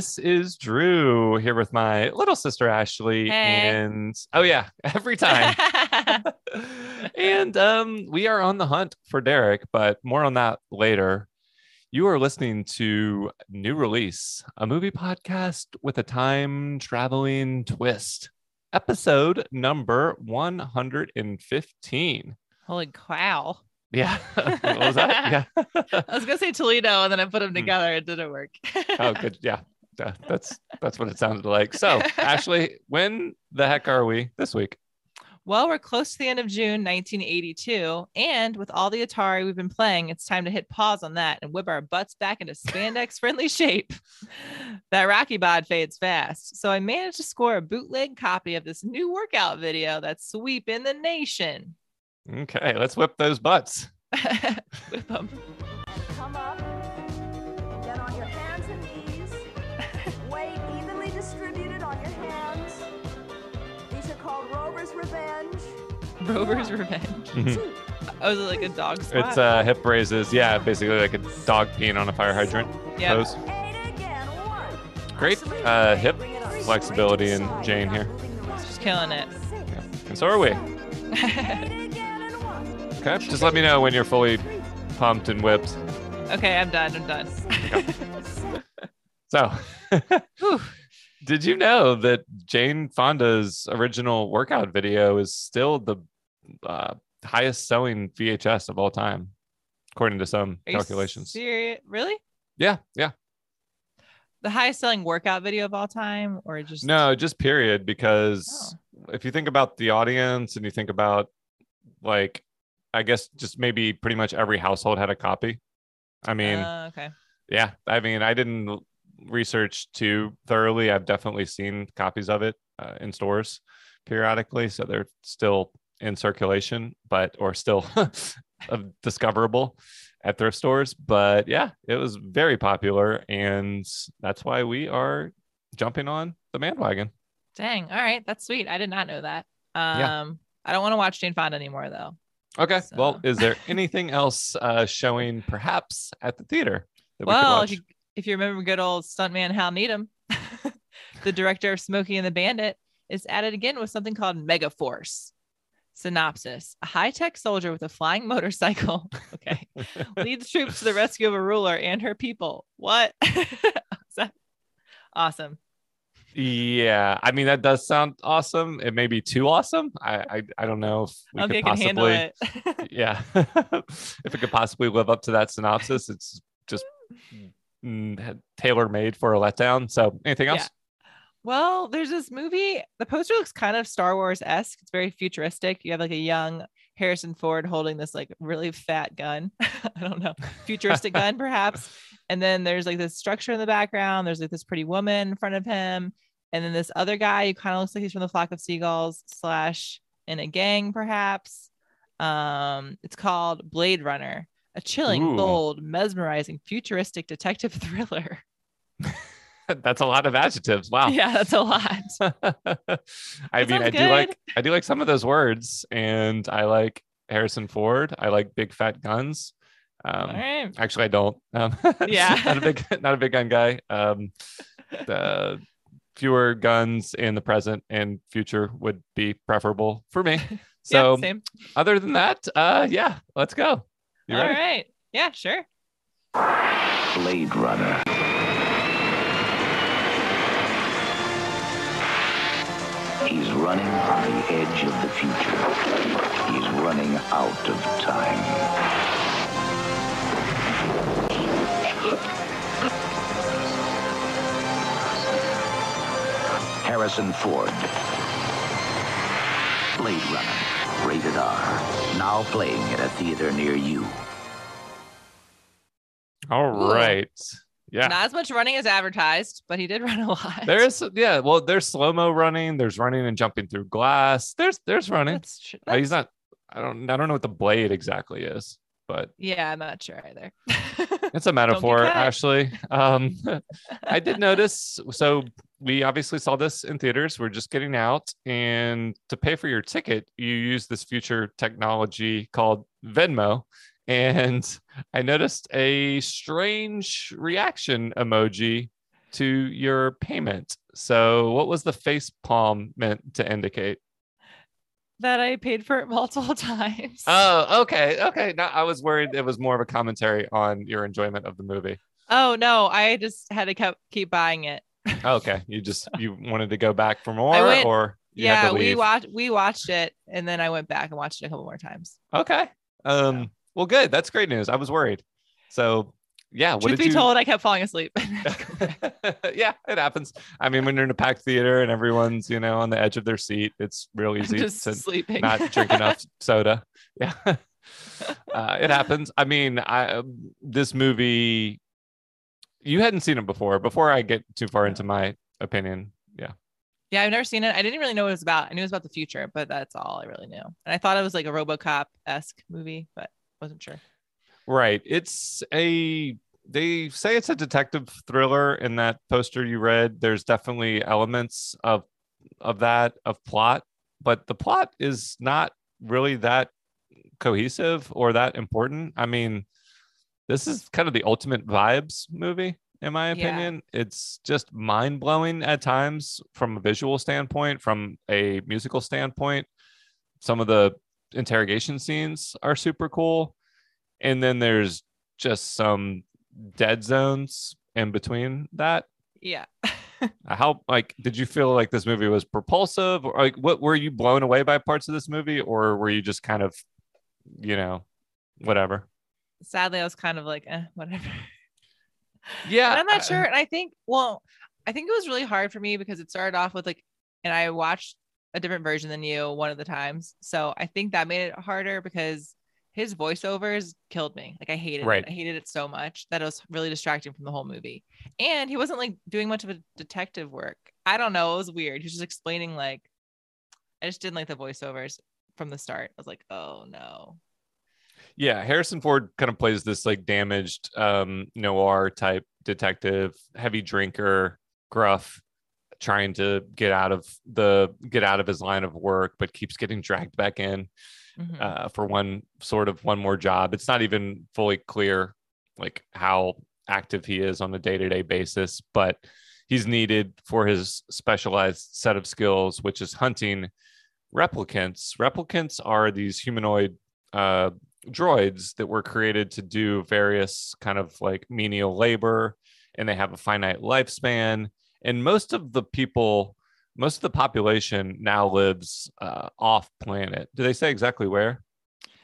This is Drew here with my little sister Ashley. Hey. And oh yeah, every time. and um, we are on the hunt for Derek, but more on that later. You are listening to New Release, a movie podcast with a time traveling twist. Episode number 115. Holy cow. Yeah. what was that? Yeah. I was gonna say Toledo and then I put them Hmm. together. It didn't work. oh good yeah Yeah, that's that's what it sounded like so ashley when the heck are we this week Well, we're close to the end of June 1982, and with all the Atari we've been playing, it's time to hit pause on that and whip our butts back into spandex friendly shape. That Rocky bod fades fast, so I managed to score a bootleg copy of this new workout video that's sweeping the nation. okay let's whip those butts Whip 'em. Distributed on your hands. These are called Rover's Revenge. Rover's Revenge. Mhm. Oh, is it like a dog squat? it's uh hip raises yeah basically like a dog peeing on a fire hydrant Yep. pose Eight again. One. great uh hip flexibility in jane here She's killing it. and so are we Eight again and one. okay just let me know when you're fully pumped and whipped okay, I'm done. I'm done. so Whew. Did you know that jane fonda's original workout video is still the uh, highest selling vhs of all time according to some Are calculations serious? Really? yeah yeah The highest selling workout video of all time, or just no just period because if you think about the audience and you think about like i guess just maybe pretty much every household had a copy i mean Uh, okay. yeah i mean i didn't research too thoroughly i've definitely seen copies of it uh, in stores periodically so they're still in circulation but or still discoverable at thrift stores but yeah it was very popular and that's why we are jumping on the bandwagon Dang. All right. That's sweet. I did not know that. Um, Yeah. I don't want to watch Jane Fonda anymore though. okay well is there anything else uh showing perhaps at the theater that we could well, watch? if you, if you remember good old stuntman Hal Needham, the director of Smokey and the Bandit, is at it again with something called Megaforce. Synopsis A high tech soldier with a flying motorcycle, okay, leads troops to the rescue of a ruler and her people. What? awesome? Yeah, I mean that does sound awesome. It may be too awesome. I I, I don't know if we could think can handle possibly. it. Yeah, if it could possibly live up to that synopsis, it's just tailor made for a letdown. So, anything else? Yeah. Well, there's this movie. The poster looks kind of Star Wars esque. It's very futuristic. You have like a young Harrison Ford holding this like really fat gun. I don't know, futuristic gun perhaps. And then there's like this structure in the background. There's like this pretty woman in front of him, and then this other guy who kind of looks like he's from the flock of seagulls slash in a gang perhaps. Um, it's called Blade Runner, a chilling, Ooh. bold, mesmerizing, futuristic detective thriller. That's a lot of adjectives. Wow. Yeah, that's a lot. I mean, I do like I do like some of those words, and I like Harrison Ford. I like big fat guns. Um, right. Actually, I don't. Um, Yeah. not a big, not a big gun guy. Um, the fewer guns in the present and future would be preferable for me. So, yeah, other than that, uh, yeah, let's go. You All ready? right. Yeah, sure. Blade Runner. He's running on the edge of the future. He's running out of time. Harrison Ford. Blade Runner. Rated R. Now playing at a theater near you. All Ooh. right. Yeah. Not as much running as advertised, but he did run a lot. There's yeah, well, there's slow mo running. There's running and jumping through glass. There's there's running. That's tr- Uh, he's not. I don't. I don't know what the blade exactly is, but Yeah, I'm not sure either. it's a metaphor, cut. Ashley. Um, I did notice. So we obviously saw this in theaters. We're just getting out, and to pay for your ticket, you use this future technology called Venmo. And I noticed a strange reaction emoji to your payment. So, what was the face palm meant to indicate? That I paid for it multiple times. Oh, okay, okay. No, I was worried it was more of a commentary on your enjoyment of the movie. oh no, I just had to keep keep buying it. Okay, you just you wanted to go back for more, went- or you had yeah, we watched we watched it and then I went back and watched it a couple more times. Okay. Um. Well, good. That's great news. I was worried. So, yeah. What Truth be you? told, I kept falling asleep. yeah, it happens. I mean, when you're in a packed theater and everyone's, you know, on the edge of their seat, it's real easy to sleeping. not drink enough soda. Yeah. Uh, it happens. I mean, I um, this movie you hadn't seen it before. Before I get too far into my opinion, yeah. Yeah, I've never seen it. I didn't really know what it was about. I knew it was about the future, but that's all I really knew. And I thought it was like a RoboCop esque movie, but wasn't sure. Right. It's a they say it's a detective thriller in that poster you read. There's definitely elements of of that of plot, but the plot is not really that cohesive or that important. I mean, this is kind of the ultimate vibes movie in my Yeah. opinion. It's just mind-blowing at times from a visual standpoint, from a musical standpoint. Some of the interrogation scenes are super cool and then there's just some dead zones in between that Yeah. Uh, how like did you feel like this movie was propulsive or like what were you blown away by parts of this movie or were you just kind of you know whatever Sadly, I was kind of like, eh, whatever. yeah And I'm not sure. And I think, well, I think it was really hard for me because it started off with like, and I watched a different version than you one of the times. So I think that made it harder because his voiceovers killed me. Like I hated Right. it. I hated it so much that it was really distracting from the whole movie. And he wasn't like doing much of a detective work. I don't know. It was weird. He was just explaining like, I just didn't like the voiceovers from the start. I was like, oh no. Yeah harrison ford kind of plays this like damaged um noir type detective heavy drinker gruff trying to get out of the get out of his line of work but keeps getting dragged back in Mhm. uh, for one sort of one more job. It's not even fully clear like how active he is on a day to day basis, but he's needed for his specialized set of skills, which is hunting replicants. Replicants are these humanoid uh, droids that were created to do various kind of like menial labor, and they have a finite lifespan. And most of the people most of the population now lives uh, off planet. Do they say exactly where?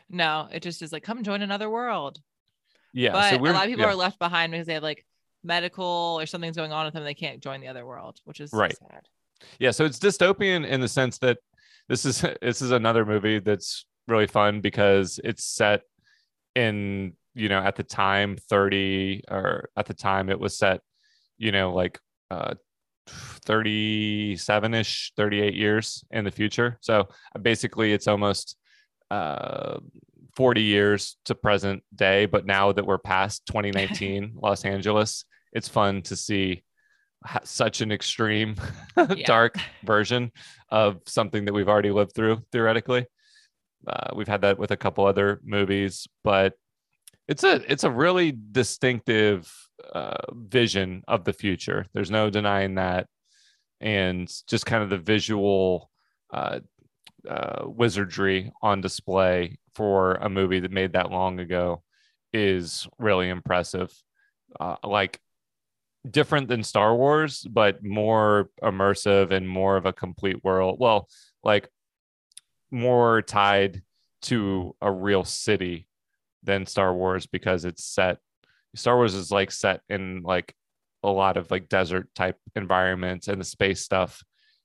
no, it just is like, come join another world. Yeah, but so a lot of people yeah, are left behind because they have like medical or something's going on with them. They can't join the other world, which is Right. sad. yeah. So it's dystopian in the sense that this is this is another movie that's really fun because it's set in you know at the time 30 or at the time it was set you know like uh 37ish 38 years in the future. So basically it's almost uh 40 years to present day but now that we're past 2019 los angeles it's fun to see such an extreme dark version of something that we've already lived through theoretically uh, we've had that with a couple other movies but it's a it's a really distinctive uh, vision of the future. There's no denying that. And just kind of the visual uh, uh, wizardry on display for a movie that made that long ago is really impressive. Uh, like different than Star Wars, but more immersive and more of a complete world. Well, like more tied to a real city than Star Wars because it's set. Star Wars is like set in like a lot of like desert type environments, and the space stuff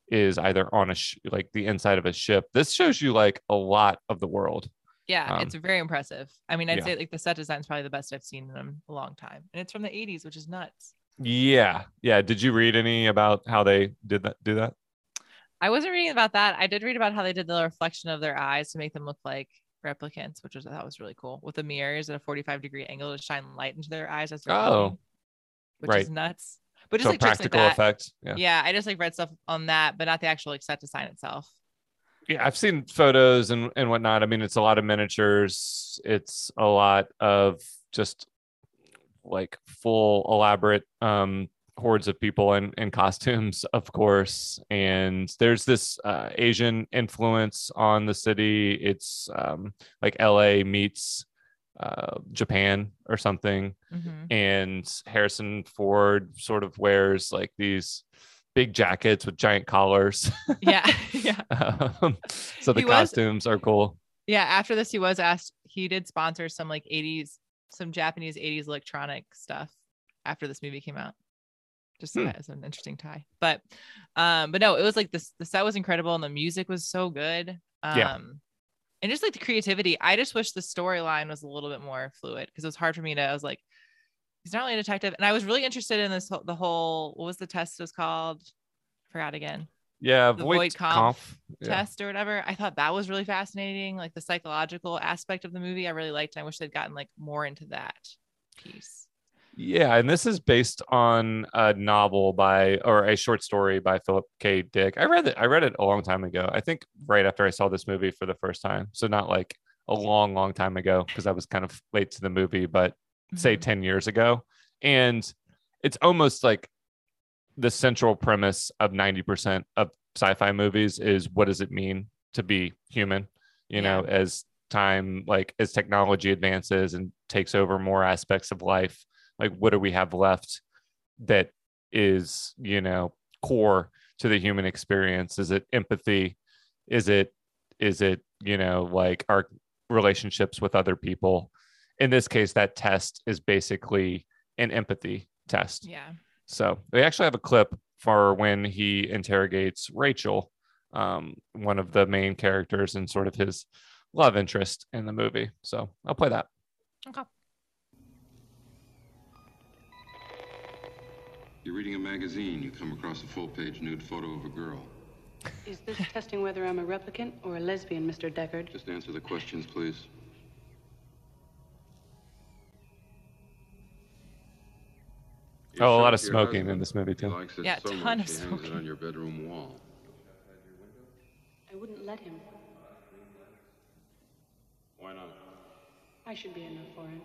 is either on a sh- like the inside of a ship. This shows you like a lot of the world. Yeah, Um, it's very impressive. I mean, I'd yeah. say like the set design is probably the best I've seen in a long time, and it's from the '80s, which is nuts. Yeah, yeah. Did you read any about how they did that? Do that? I wasn't reading about that. I did read about how they did the reflection of their eyes to make them look like replicants, which was I thought was really cool. With the mirrors at a 45 degree angle to shine light into their eyes as they're Oh, which right. is nuts. But just So like like practical that. effect. Yeah. Yeah, I just like read stuff on that, but not the actual like set design itself. yeah i've seen photos and and whatnot i mean it's a lot of miniatures it's a lot of just like full elaborate um hordes of people in, in costumes, of course. And there's this uh, Asian influence on the city. It's um, like LA meets uh, Japan or something. Mhm. And Harrison Ford sort of wears like these big jackets with giant collars. Yeah. yeah. Um, so the He was- costumes are cool. Yeah. After this, he was asked, he did sponsor some like 80s, some Japanese 80s electronic stuff after this movie came out. Just Hmm. as an interesting tie. But um, but no, it was like this the set was incredible and the music was so good. Um Yeah. and just like the creativity. I just wish the storyline was a little bit more fluid because it was hard for me to, I was like, he's not really a detective. And I was really interested in this whole- the whole what was the test was called? Forgot again. Yeah, The Voight Voight Kampff Kampff. Yeah. test or whatever. I thought that was really fascinating. Like the psychological aspect of the movie, I really liked. And I wish they'd gotten like more into that piece. Yeah, and this is based on a novel by or a short story by Philip K. Dick. I read it. I read it a long time ago. I think right after I saw this movie for the first time. So not like a long, long time ago because I was kind of late to the movie, but say Mhm. 10 years ago. And it's almost like the central premise of 90% of sci-fi movies is what does it mean to be human? You know, as time like as technology advances and takes over more aspects of life, like what do we have left that is, you know, core to the human experience? Is it empathy? Is it is it, you know, like our relationships with other people? in this case, that test is basically an empathy test. Yeah. So we actually have a clip for when he interrogates Rachel, um, one of the main characters and sort of his love interest in the movie. So I'll play that. Okay. You're reading a magazine, you come across a full page nude photo of a girl. Is this testing whether I'm a replicant or a lesbian, Mr. Deckard? Just answer the questions, please. You Oh, a lot of to your smoking in this movie, He too. likes it Yeah, so ton much, of he hangs it smoking. on your bedroom wall. I wouldn't let him. Why not? I should be enough for him.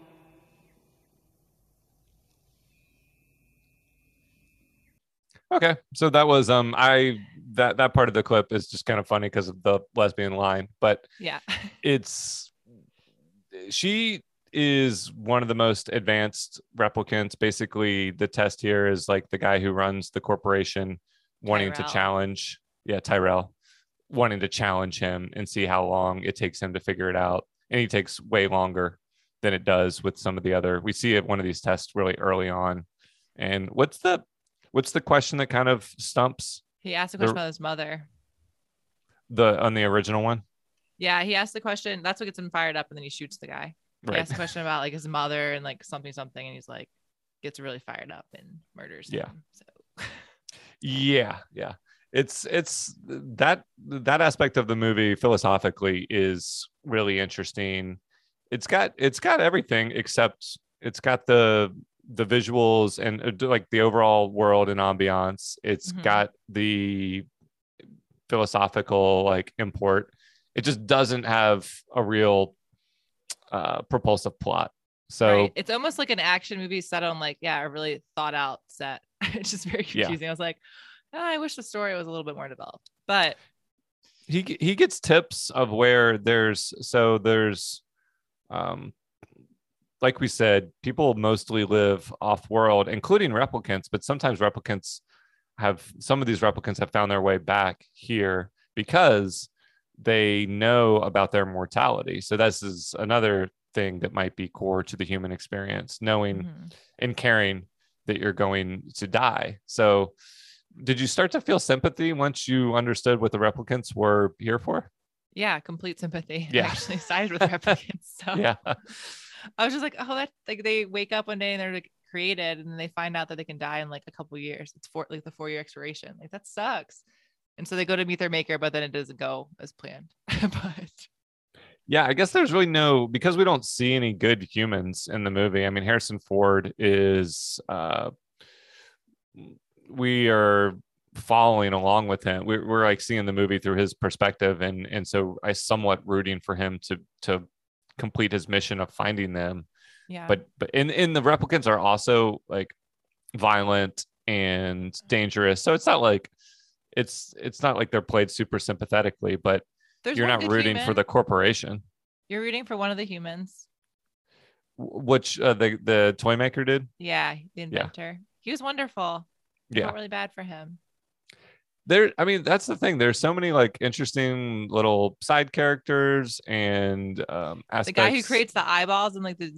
Okay. So that was um I that that part of the clip is just kind of funny because of the lesbian line, but Yeah. it's she is one of the most advanced replicants. Basically, the test here is like the guy who runs the corporation wanting to challenge, yeah, Tyrell, wanting to challenge him and see how long it takes him to figure it out. And he takes way longer than it does with some of the other. We see it one of these tests really early on. And what's the what's the question that kind of stumps He asked a The- question about his mother. the on the original one? Yeah, he asked the question. That's what gets him fired up, and then he shoots the guy. He Right. asked a question about like his mother and like something something, and he's like gets really fired up and murders Yeah. him. So yeah yeah it's it's that that aspect of the movie philosophically is really interesting it's got it's got everything except it's got the the visuals and uh, like the overall world and ambiance It's Mhm. got the philosophical like import it just doesn't have a real uh propulsive plot so right. it's almost like an action movie set on like yeah a really thought out set. it's just very Yeah. confusing. I was like, "Oh, I wish the story was a little bit more developed, but he he gets tips of where there's so there's um like we said people mostly live off world including replicants but sometimes replicants have some of these replicants have found their way back here because they know about their mortality so this is another thing that might be core to the human experience knowing mhm. and caring that you're going to die. So, did you start to feel sympathy once you understood what the replicants were here for? yeah, complete sympathy. Yeah. I actually sided with replicants. So Yeah. I was just like, oh, that like they wake up one day and they're like created, and they find out that they can die in like a couple years. It's for like the four year expiration. Like that sucks. And so they go to meet their maker, but then it doesn't go as planned. but Yeah, I guess there's really no because we don't see any good humans in the movie. I mean, Harrison Ford is uh we are following along with him. We're, we're like seeing the movie through his perspective and and so I somewhat rooting for him to to complete his mission of finding them. yeah, but but in in the replicants are also like violent and dangerous. So it's not like it's it's not like they're played super sympathetically, but There's you're not rooting for the corporation, You're rooting for one of the humans. which uh, the the toy maker did. Yeah, the inventor. He was wonderful. I Yeah. felt really bad for him. There i mean that's the thing there's so many like interesting little side characters and um aspects. The guy who creates the eyeballs and like the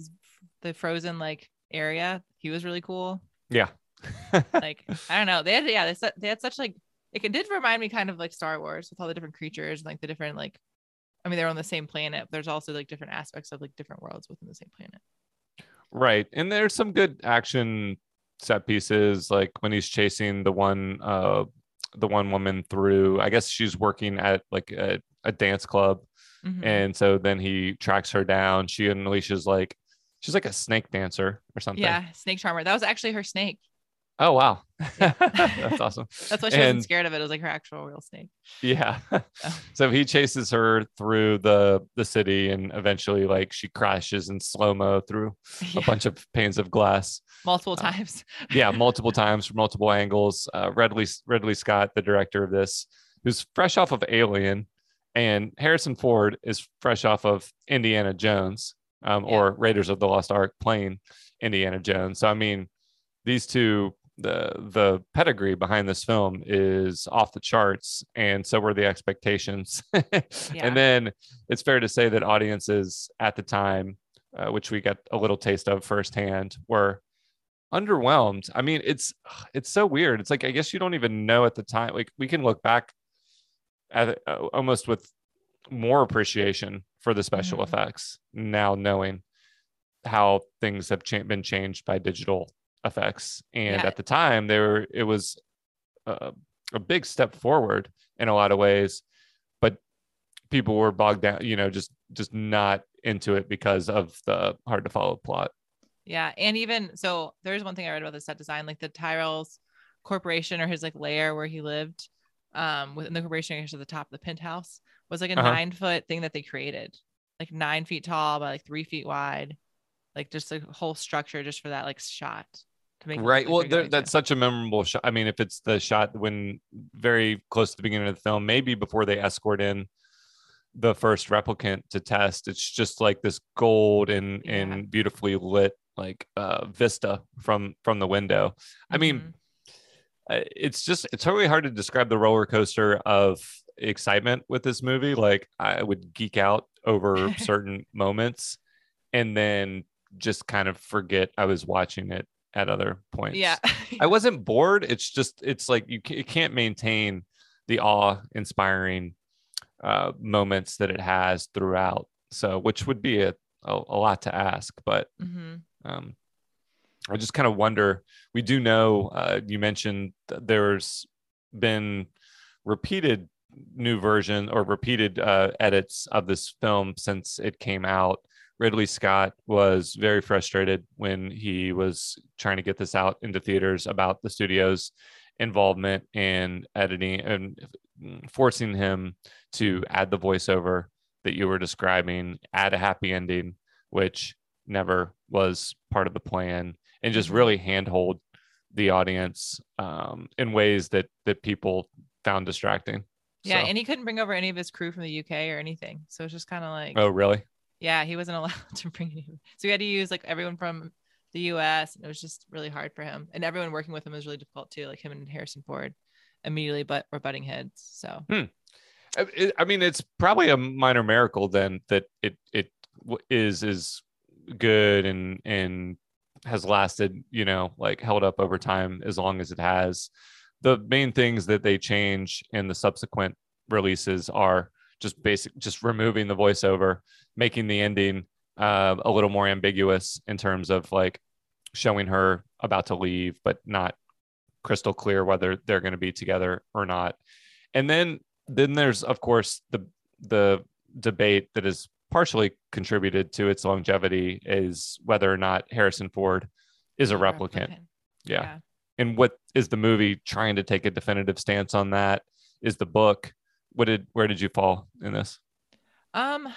the frozen like area, he was really cool. yeah Like I don't know, they had yeah, they said they had such like it did remind me kind of like Star Wars with all the different creatures and like the different like. I mean, they're on the same planet. But there's also like different aspects of like different worlds within the same planet. right and there's some good action set pieces like when he's chasing the one uh the one woman through i guess she's working at like a, a dance club Mhm. and so then he tracks her down she unleashes like she's like a snake dancer or something yeah, snake charmer. That was actually her snake. Oh wow Yeah. that's awesome That's why she And- wasn't scared of it. It was like her actual real snake. Yeah. so he chases her through the the city and eventually like she crashes in slow-mo through Yeah, a bunch of panes of glass. multiple uh, times. Yeah, multiple times from multiple angles. Uh Ridley Ridley Scott, the director of this, who's fresh off of Alien, and Harrison Ford is fresh off of Indiana Jones, um, Yeah. or Raiders of the Lost Ark playing Indiana Jones. So I mean, these two the the pedigree behind this film is off the charts and so were the expectations Yeah. and then it's fair to say that audiences at the time uh, which we got a little taste of firsthand were underwhelmed i mean it's it's so weird it's like i guess you don't even know at the time like we can look back at uh, almost with more appreciation for the special Mhm. effects now knowing how things have cha- been changed by digital effects and Yeah. at the time they were it was a, a big step forward in a lot of ways but people were bogged down you know just just not into it because of the hard to follow plot Yeah. And even so, there's one thing I read about the set design, like the Tyrell's corporation or his like lair where he lived um within the corporation at the top of the penthouse was like a Uh-huh. nine foot thing that they created, like nine feet tall by like three feet wide, like just a whole structure just for that like shot to make right well there, that's such a memorable shot i mean if it's the shot when very close to the beginning of the film maybe before they escort in the first replicant to test it's just like this gold and Yeah. and beautifully lit like uh vista from from the window. I mean it's just it's totally hard to describe the roller coaster of excitement with this movie like i would geek out over certain moments and then just kind of forget i was watching it at other points yeah. i wasn't bored it's just it's like you, ca- you can't maintain the awe inspiring uh moments that it has throughout so which would be a, a, a lot to ask but Mhm. um, I just kind of wonder. We do know uh, you mentioned that there's been repeated new version or repeated uh, edits of this film since it came out. Ridley Scott was very frustrated when he was trying to get this out into theaters about the studio's involvement in editing and forcing him to add the voiceover that you were describing, add a happy ending, which never was part of the plan, and just really handhold the audience um, in ways that that people found distracting. Yeah. So- And he couldn't bring over any of his crew from the UK or anything. So it's just kind of like oh, really? Yeah, he wasn't allowed to bring any. So he had to use like everyone from the US. And it was just really hard for him. And everyone working with him was really difficult too. Like him and Harrison Ford immediately but were butting heads. So hmm. I- I mean, it's probably a minor miracle then that it it is is good and and has lasted, you know, like held up over time as long as it has. The main things that they change in the subsequent releases are just basic, just removing the voiceover, making the ending uh, a little more ambiguous in terms of like showing her about to leave, but not crystal clear whether they're going to be together or not. And then then there's of course the the debate that is partially contributed to its longevity is whether or not Harrison Ford is a yeah, replicant. Yeah. And what is the movie trying to take a definitive stance on that? Is the book what did where did you fall in this? Um,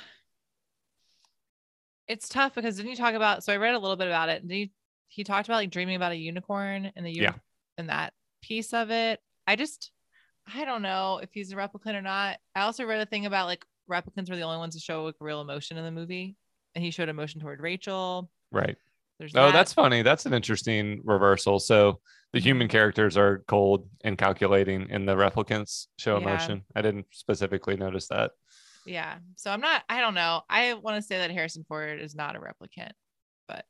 it's tough because didn't you talk about? So I read a little bit about it. Did he, he talked about like dreaming about a unicorn in the uni- Yeah. in that piece of it. I just, I don't know if he's a replicant or not. I also read a thing about like replicants were the only ones to show like real emotion in the movie, and he showed emotion toward Rachel. Right. There's Oh, that. that's funny. That's an interesting reversal. So the human characters are cold and calculating, and the replicants show Yeah. emotion. I didn't specifically notice that. yeah. So I'm not. I don't know. I want to say that Harrison Ford is not a replicant. But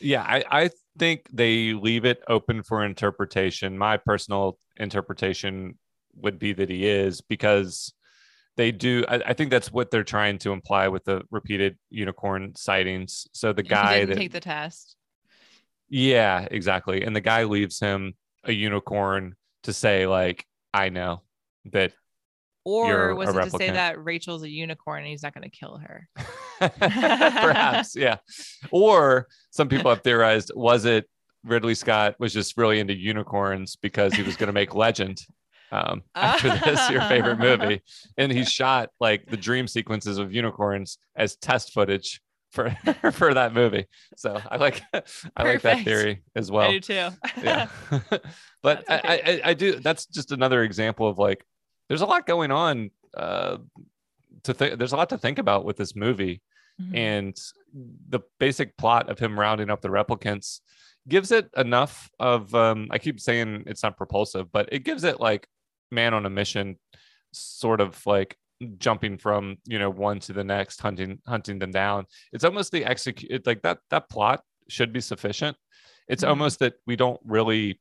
yeah, I, I think they leave it open for interpretation. My personal interpretation would be that he is because they do. I, I think that's what they're trying to imply with the repeated unicorn sightings. So the guy that take the test. Yeah, exactly. And the guy leaves him a unicorn to say, like, I know that Or was it to say that Rachel's a unicorn and he's not going to kill her? perhaps, yeah. Or some people have theorized, was it Ridley Scott was just really into unicorns because he was going to make Legend um, after this, your favorite movie. And he shot like the dream sequences of unicorns as test footage for for that movie. So I like I like that theory as well. I do too. yeah but That's I. I i do that's just another example of like there's a lot going on uh to think there's a lot to think about with this movie Mhm. and the basic plot of him rounding up the replicants gives it enough of um i keep saying it's not propulsive but it gives it like man on a mission sort of like jumping from you know one to the next hunting hunting them down. It's almost the execute like that that plot should be sufficient. It's Mhm. almost that we don't really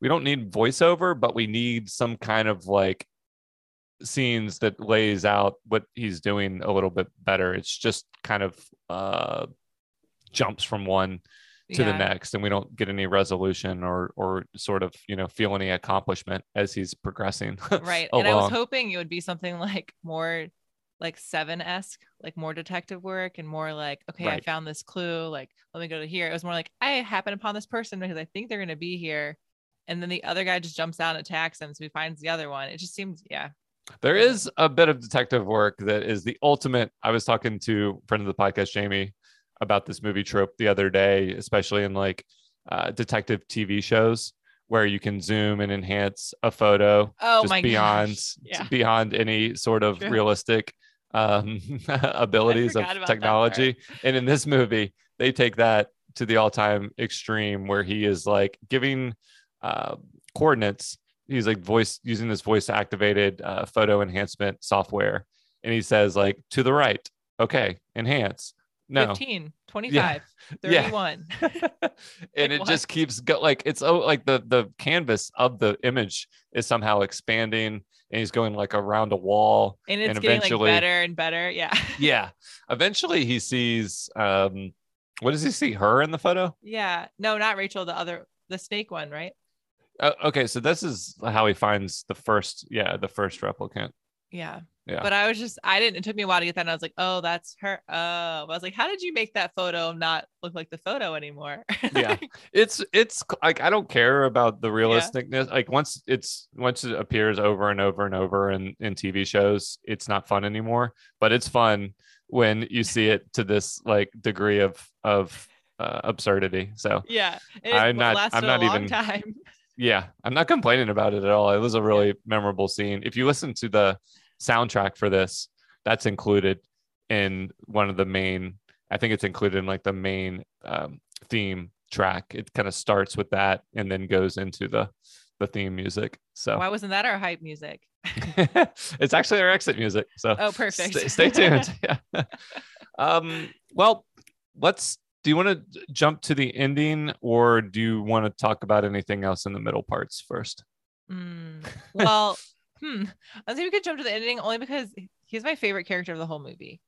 we don't need voiceover but we need some kind of like scenes that lays out what he's doing a little bit better. It's just kind of uh jumps from one to the next and we don't get any resolution or or sort of you know feel any accomplishment as he's progressing right and i was hoping it would be something like more like seven esque like more detective work and more like okay i found this clue like let me go to here. It was more like i happen upon this person because i think they're going to be here. And then the other guy just jumps out and attacks him so he finds the other one. It just seems yeah. There is a bit of detective work that is the ultimate. I was talking to a friend of the podcast, Jamie, about this movie trope the other day, especially in like uh, detective TV shows where you can zoom and enhance a photo oh just my beyond yeah beyond any sort of True. realistic um, abilities of forgot about that technology. And in this movie, they take that to the all-time extreme where he is like giving uh, coordinates. He's like voice using this voice activated uh, photo enhancement software, and he says like to the right, okay, enhance. No, 15 25 Yeah. 31 and Like it what? just keeps go like it's oh like the the canvas of the image is somehow expanding and he's going like around a wall and it's And getting like eventually- better and better yeah. Yeah. Eventually he sees um what does he see? Her in the photo? Yeah. No not rachel the other the snake one right? Uh, okay. So this is how he finds the first yeah the first replicant. Yeah Yeah. but i was just i didn't it took me a while to get that and i was like oh that's her oh. I was like how did you make that photo not look like the photo anymore? Yeah. It's it's like i don't care about the realisticness like once it's once it appears over and over and over in in tv shows it's not fun anymore but it's fun when you see it to this like degree of of uh, absurdity so yeah it I'm not, I'm not even- time. Yeah i'm not complaining about it at all it was a really memorable scene. If you listen to the soundtrack for this that's included in one of the main i think it's included in like the main um, theme track. It kind of starts with that and then goes into the the theme music so. Why wasn't that our hype music? It's actually our exit music so oh perfect. stay, stay tuned. Yeah. um well let's do you want to jump to the ending or do you want to talk about anything else in the middle parts first? Mm, well hmm i think we could jump to the ending only because he's my favorite character of the whole movie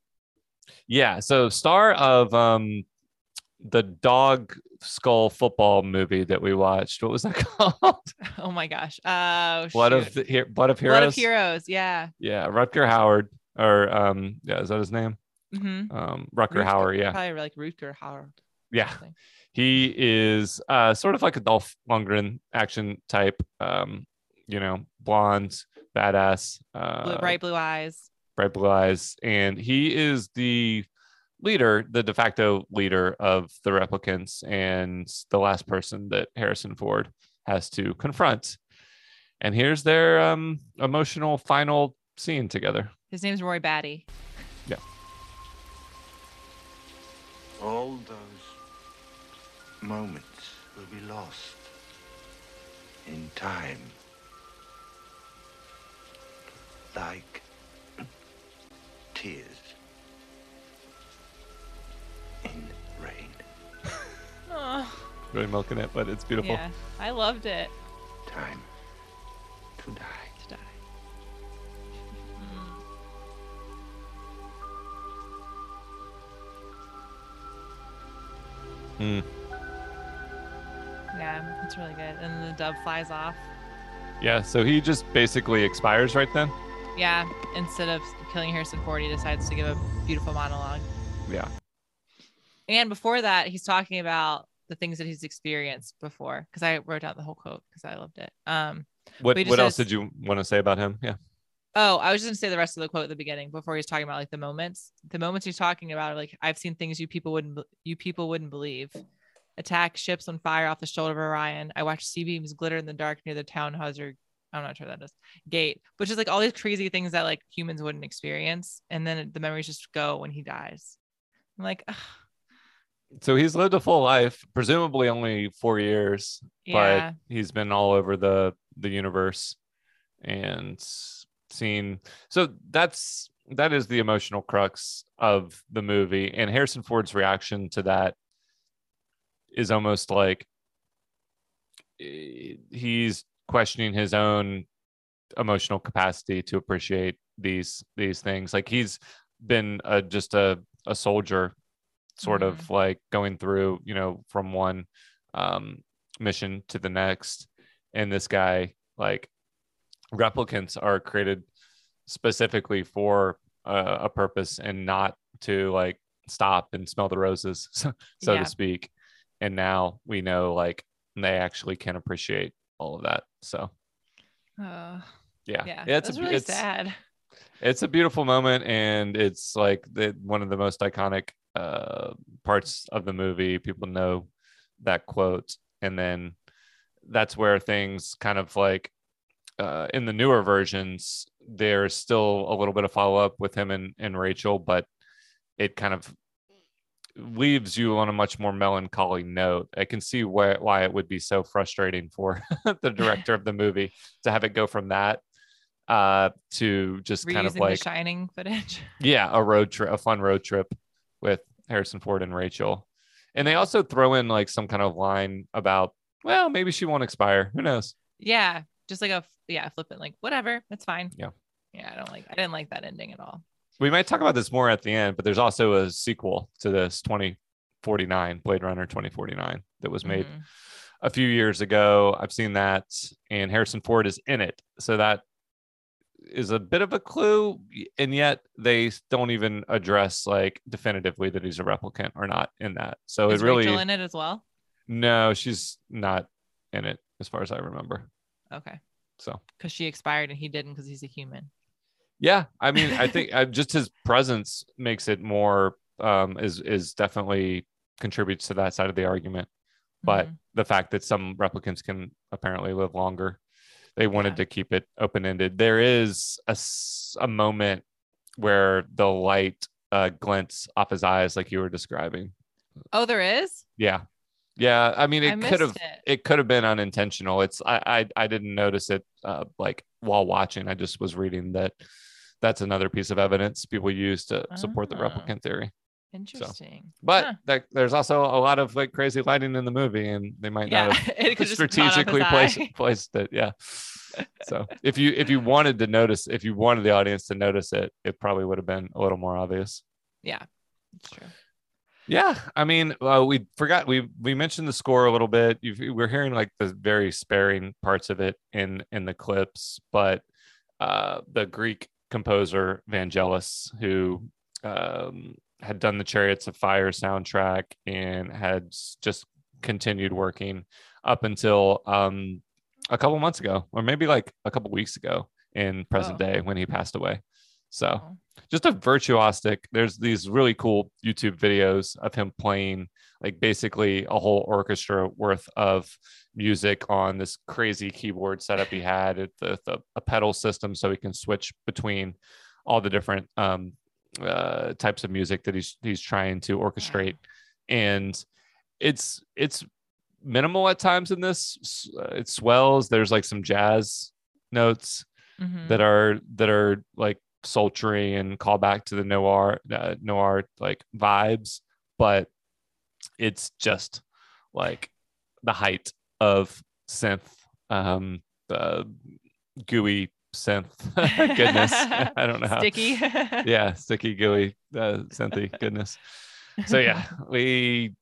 Yeah. So star of um the dog skull football movie that we watched. What was that called? oh my gosh oh Blood shoot. of the He- Blood of Heroes. blood of heroes yeah Yeah, Rutger Howard or um yeah, is that his name? mm-hmm. Um Rutger Hauer, yeah. probably like Rutger Hauer Yeah. He is uh sort of like a Dolph Lundgren action type um you know, blonde, badass, uh Blue, bright blue eyes bright blue eyes and he is the leader, the de facto leader of the replicants, and the last person that Harrison Ford has to confront. And here's their um, emotional final scene together. His name's Roy Batty. Yeah. All those moments will be lost in time. Like tears in rain. Oh, Really milking it, but it's beautiful. yeah, I loved it. Time to die. To die. Mm. Yeah, it's really good. And the dove flies off. Yeah. So he just basically expires right then. Yeah, instead of killing Harrison Ford, he decides to give a beautiful monologue. Yeah. And before that, he's talking about the things that he's experienced before. Because I wrote down the whole quote because I loved it. Um, What What else did you want to say about him? Yeah. Oh, I was just gonna say the rest of the quote at the beginning before he's talking about like the moments. The moments he's talking about are like I've seen things you people wouldn't you people wouldn't believe. Attack ships on fire off the shoulder of Orion. I watched C-beams glitter in the dark near the Tannhäuser. I'm not sure that is gate, which is like all these crazy things that like humans wouldn't experience, and then the memories just go when he dies. I'm like, ugh, So he's lived a full life, presumably only four years, yeah, but he's been all over the the universe and seen. So that's that is the emotional crux of the movie, and Harrison Ford's reaction to that is almost like eh, he's questioning his own emotional capacity to appreciate these these things. Like he's been a, just a a soldier, sort of like going through, you know, from one um, mission to the next. And this guy, like, replicants are created specifically for uh, a purpose and not to like stop and smell the roses, so, so Yeah. to speak. And now we know like they actually can appreciate all of that. So Uh, yeah, yeah, it's a, really it's, sad. it's a beautiful moment and it's like the one of the most iconic uh parts of the movie people know that quote and then that's where things kind of like uh in the newer versions there's still a little bit of follow-up with him and, and rachel but it kind of leaves you on a much more melancholy note i can see why, why it would be so frustrating for the director of the movie to have it go from that uh to just kind of like Shining footage. yeah a road trip a fun road trip with harrison ford and rachel and they also throw in like some kind of line about well maybe she won't expire who knows Yeah, just like a yeah, flippant like whatever, that's fine. Yeah. Yeah, I don't like I didn't like that ending at all. We might talk about this more at the end but there's also a sequel to this 2049 blade runner 2049 that was made Mhm. a few years ago i've seen that and harrison ford is in it so that is a bit of a clue and yet they don't even address like definitively that he's a replicant or not in that so Is it really Rachel in it as well? No, she's not in it as far as I remember. Okay. So, Because she expired and he didn't because he's a human. Yeah, I mean, I think uh, just his presence makes it more um is is definitely contributes to that side of the argument. But Mhm. the fact that some replicants can apparently live longer, they wanted Yeah. to keep it open-ended. There is a, a moment where the light uh glints off his eyes like you were describing. oh, there is. Yeah. Yeah, I mean I it could have it. it could have been unintentional. It's I I, I didn't notice it uh, like while watching. I just was reading that that's another piece of evidence people use to support the Ah. replicant theory. Interesting. But Huh. that, there's also a lot of like crazy lighting in the movie, and they might yeah, not have it could just gone off his strategically placed, placed it. Yeah. So if you if you wanted to notice, if you wanted the audience to notice it, it probably would have been a little more obvious. Yeah, it's true. Yeah, I mean, uh, we forgot we we mentioned the score a little bit. You've, we're hearing like the very sparing parts of it in in the clips, but uh, the Greek composer Vangelis, who um, had done the Chariots of Fire soundtrack and had just continued working up until um, a couple months ago, or maybe like a couple weeks ago in present Oh. day when he passed away. So Oh. just a virtuosic. There's these really cool YouTube videos of him playing like basically a whole orchestra worth of music on this crazy keyboard setup he had at the, the a pedal system so he can switch between all the different um, uh, types of music that he's he's trying to orchestrate and it's it's minimal at times in this it swells there's like some jazz notes Mhm. that are that are like sultry and call back to the noir uh, noir like vibes but it's just like the height of synth um uh, gooey synth goodness. I don't know how. Sticky. yeah sticky gooey uh, synthy goodness. So yeah we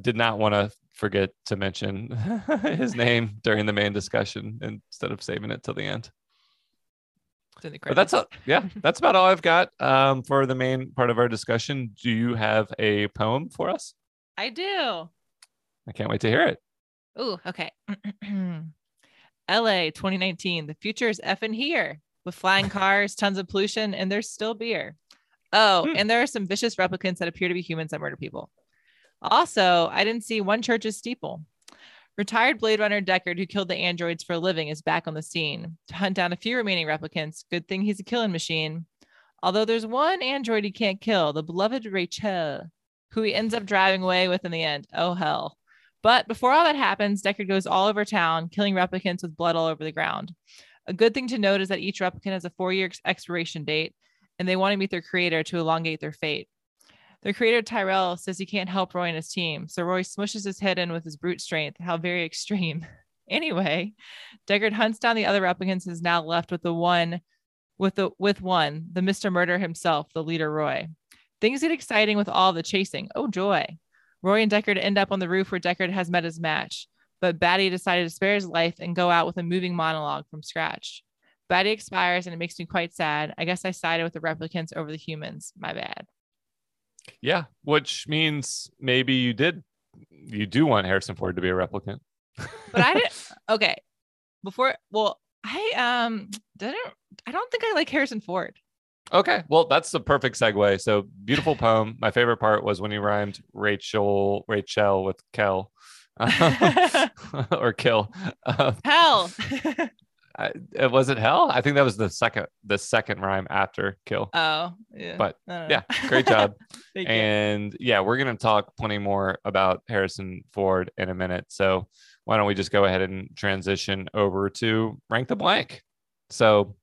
did not want to forget to mention his name during the main discussion instead of saving it till the end. It's in the but that's a, yeah that's about all i've got um, for the main part of our discussion do you have a poem for us I do. i can't wait to hear it Ooh, okay. LA 2019. The future is effing here with flying cars, tons of pollution, and there's still beer. Oh, Hmm. and there are some vicious replicants that appear to be humans that murder people. Also, I didn't see one church's steeple. Retired Blade Runner Deckard, who killed the androids for a living, is back on the scene to hunt down a few remaining replicants. Good thing he's a killing machine. Although there's one android he can't kill, the beloved Rachel, who he ends up driving away with in the end. Oh, hell. But before all that happens, Deckard goes all over town, killing replicants with blood all over the ground. A good thing to note is that each replicant has a four year expiration date, and they want to meet their creator to elongate their fate. Their creator, Tyrell, says he can't help Roy and his team, so Roy smushes his head in with his brute strength. How very extreme. anyway, Deckard hunts down the other replicants and is now left with the one, with the with one, the Mr. Murder himself, the leader Roy. Things get exciting with all the chasing. Oh joy. Roy and Deckard end up on the roof where Deckard has met his match, but Batty decided to spare his life and go out with a moving monologue from scratch. Batty expires and it makes me quite sad. I guess I sided with the replicants over the humans. My bad. Yeah which means maybe you did you do want harrison ford to be a replicant But I didn't okay. Before well, I um didn't I don't think I like Harrison Ford. Okay, well, that's the perfect segue. So, beautiful poem. My favorite part was when he rhymed Rachel, Rachel with Kel, or kill. Uh, Hell. I, it was it hell? I think that was the second, the second rhyme after kill. oh, yeah. But, Yeah, great job. Thank you. and yeah, we're gonna talk plenty more about Harrison Ford in a minute. So, why don't we just go ahead and transition over to rank the blank? So,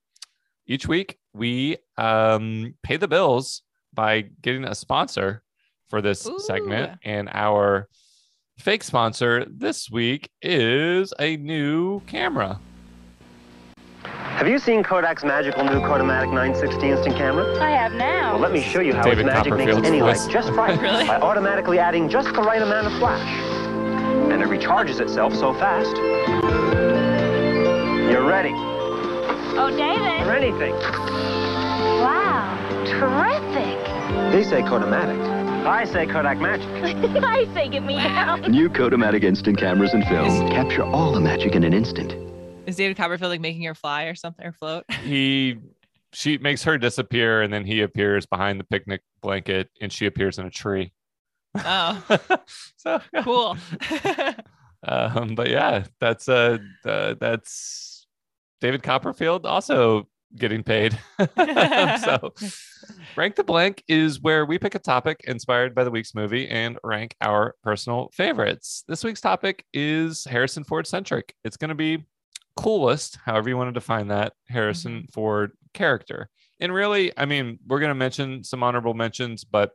each week we um, pay the bills by getting a sponsor for this segment, and our fake sponsor this week is a new camera. Have you seen Kodak's magical new Kodamatic 960 instant camera? I have now. Well, let me show you how David its magic makes Copperfield's any light just right Really? by automatically adding just the right amount of flash. And it recharges itself so fast. You're ready Oh, David. for anything. Wow. Terrific. They say Kodamatic. I say Kodak Magic. I say get me out. New Kodamatic instant cameras and film capture all the magic in an instant. Is David Copperfield like making her fly or something or float? He she makes her disappear, and then he appears behind the picnic blanket, and she appears in a tree. Oh, so cool. um, but yeah, that's uh, uh that's David Copperfield also getting paid. so rank the blank is where we pick a topic inspired by the week's movie and rank our personal favorites. This week's topic is Harrison Ford centric. It's going to be coolest, however you want to define that, Harrison Ford character. And really, I mean, we're going to mention some honorable mentions, but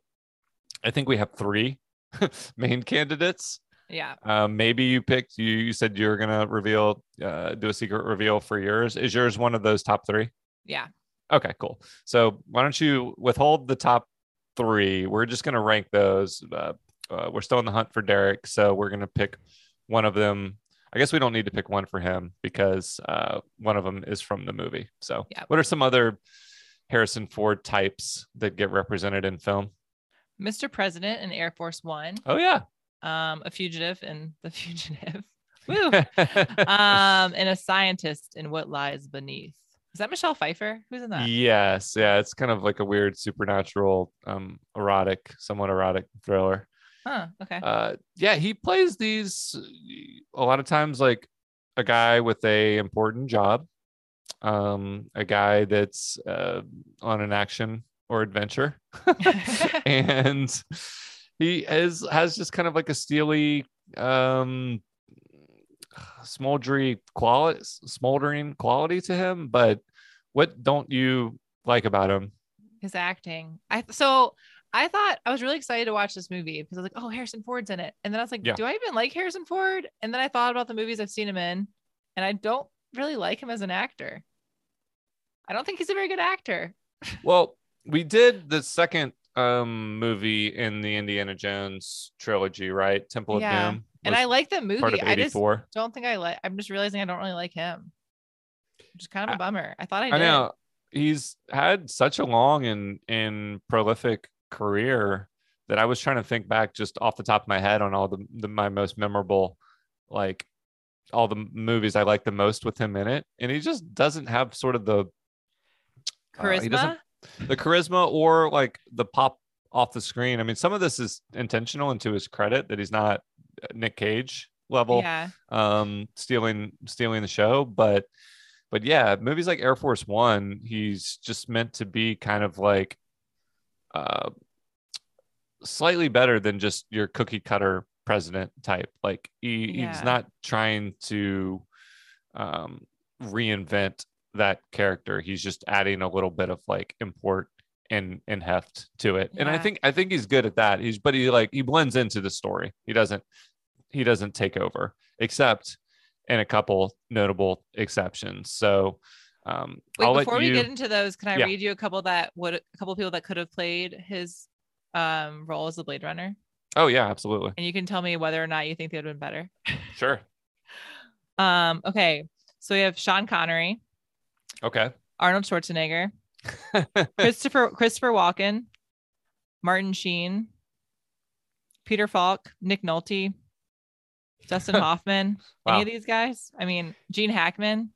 I think we have three main candidates. yeah. Um, maybe you picked. You, you said you're gonna reveal, uh, do a secret reveal for yours. Is yours one of those top three? Yeah. Okay, cool. So why don't you withhold the top three? We're just gonna rank those. Uh, uh, we're still in the hunt for Derek, so we're gonna pick one of them. I guess we don't need to pick one for him because uh, one of them is from the movie. So, Yeah. what are some other Harrison Ford types that get represented in film? Mr. President in Air Force One. Oh yeah, Um, a fugitive in The Fugitive. Woo. um, and a scientist in What Lies Beneath. Is that Michelle Pfeiffer? Who's in that? Yes, yeah, it's kind of like a weird supernatural, um, erotic, somewhat erotic thriller. Huh. Okay. Uh, yeah, he plays these a lot of times like a guy with a important job, um, a guy that's uh, on an action or adventure, and he is has just kind of like a steely, um, smoldery quality, smoldering quality to him. But what don't you like about him? His acting. I so I thought I was really excited to watch this movie because I was like, oh, Harrison Ford's in it. And then I was like, Yeah. do I even like Harrison Ford? And then I thought about the movies I've seen him in, and I don't really like him as an actor. I don't think he's a very good actor. Well, we did the second um movie in the Indiana Jones trilogy, right? Temple of Yeah. Doom. And I like the part movie. of I just 84. don't think I like I'm just realizing I don't really like him. Which is kind of a I- bummer. I thought I did. I know he's had such a long and and prolific career that I was trying to think back just off the top of my head on all the, the my most memorable like all the movies I like the most with him in it, and he just doesn't have sort of the uh, Charisma. doesn't- the charisma or like the pop off the screen. I mean, some of this is intentional and to his credit that he's not uh, Nick Cage level yeah. um stealing stealing the show but but yeah movies like air force one he's just meant to be kind of like uh slightly better than just your cookie cutter president type. Like he, Yeah. he's not trying to um reinvent that character. He's just adding a little bit of like import and and heft to it. And i think i think he's good at that. He's but he like he blends into the story. He doesn't he doesn't take over except in a couple notable exceptions. So um Wait, before let we get into those, can I Yeah. read you a couple that would a couple of people that could have played his um role as the Blade Runner? oh yeah absolutely And you can tell me whether or not you think they would have been better. sure Um, okay. So we have Sean Connery, okay Arnold Schwarzenegger, Christopher Christopher Walken, Martin Sheen, Peter Falk, Nick Nolte, Dustin Hoffman. Wow. Any of these guys? I mean, Gene Hackman,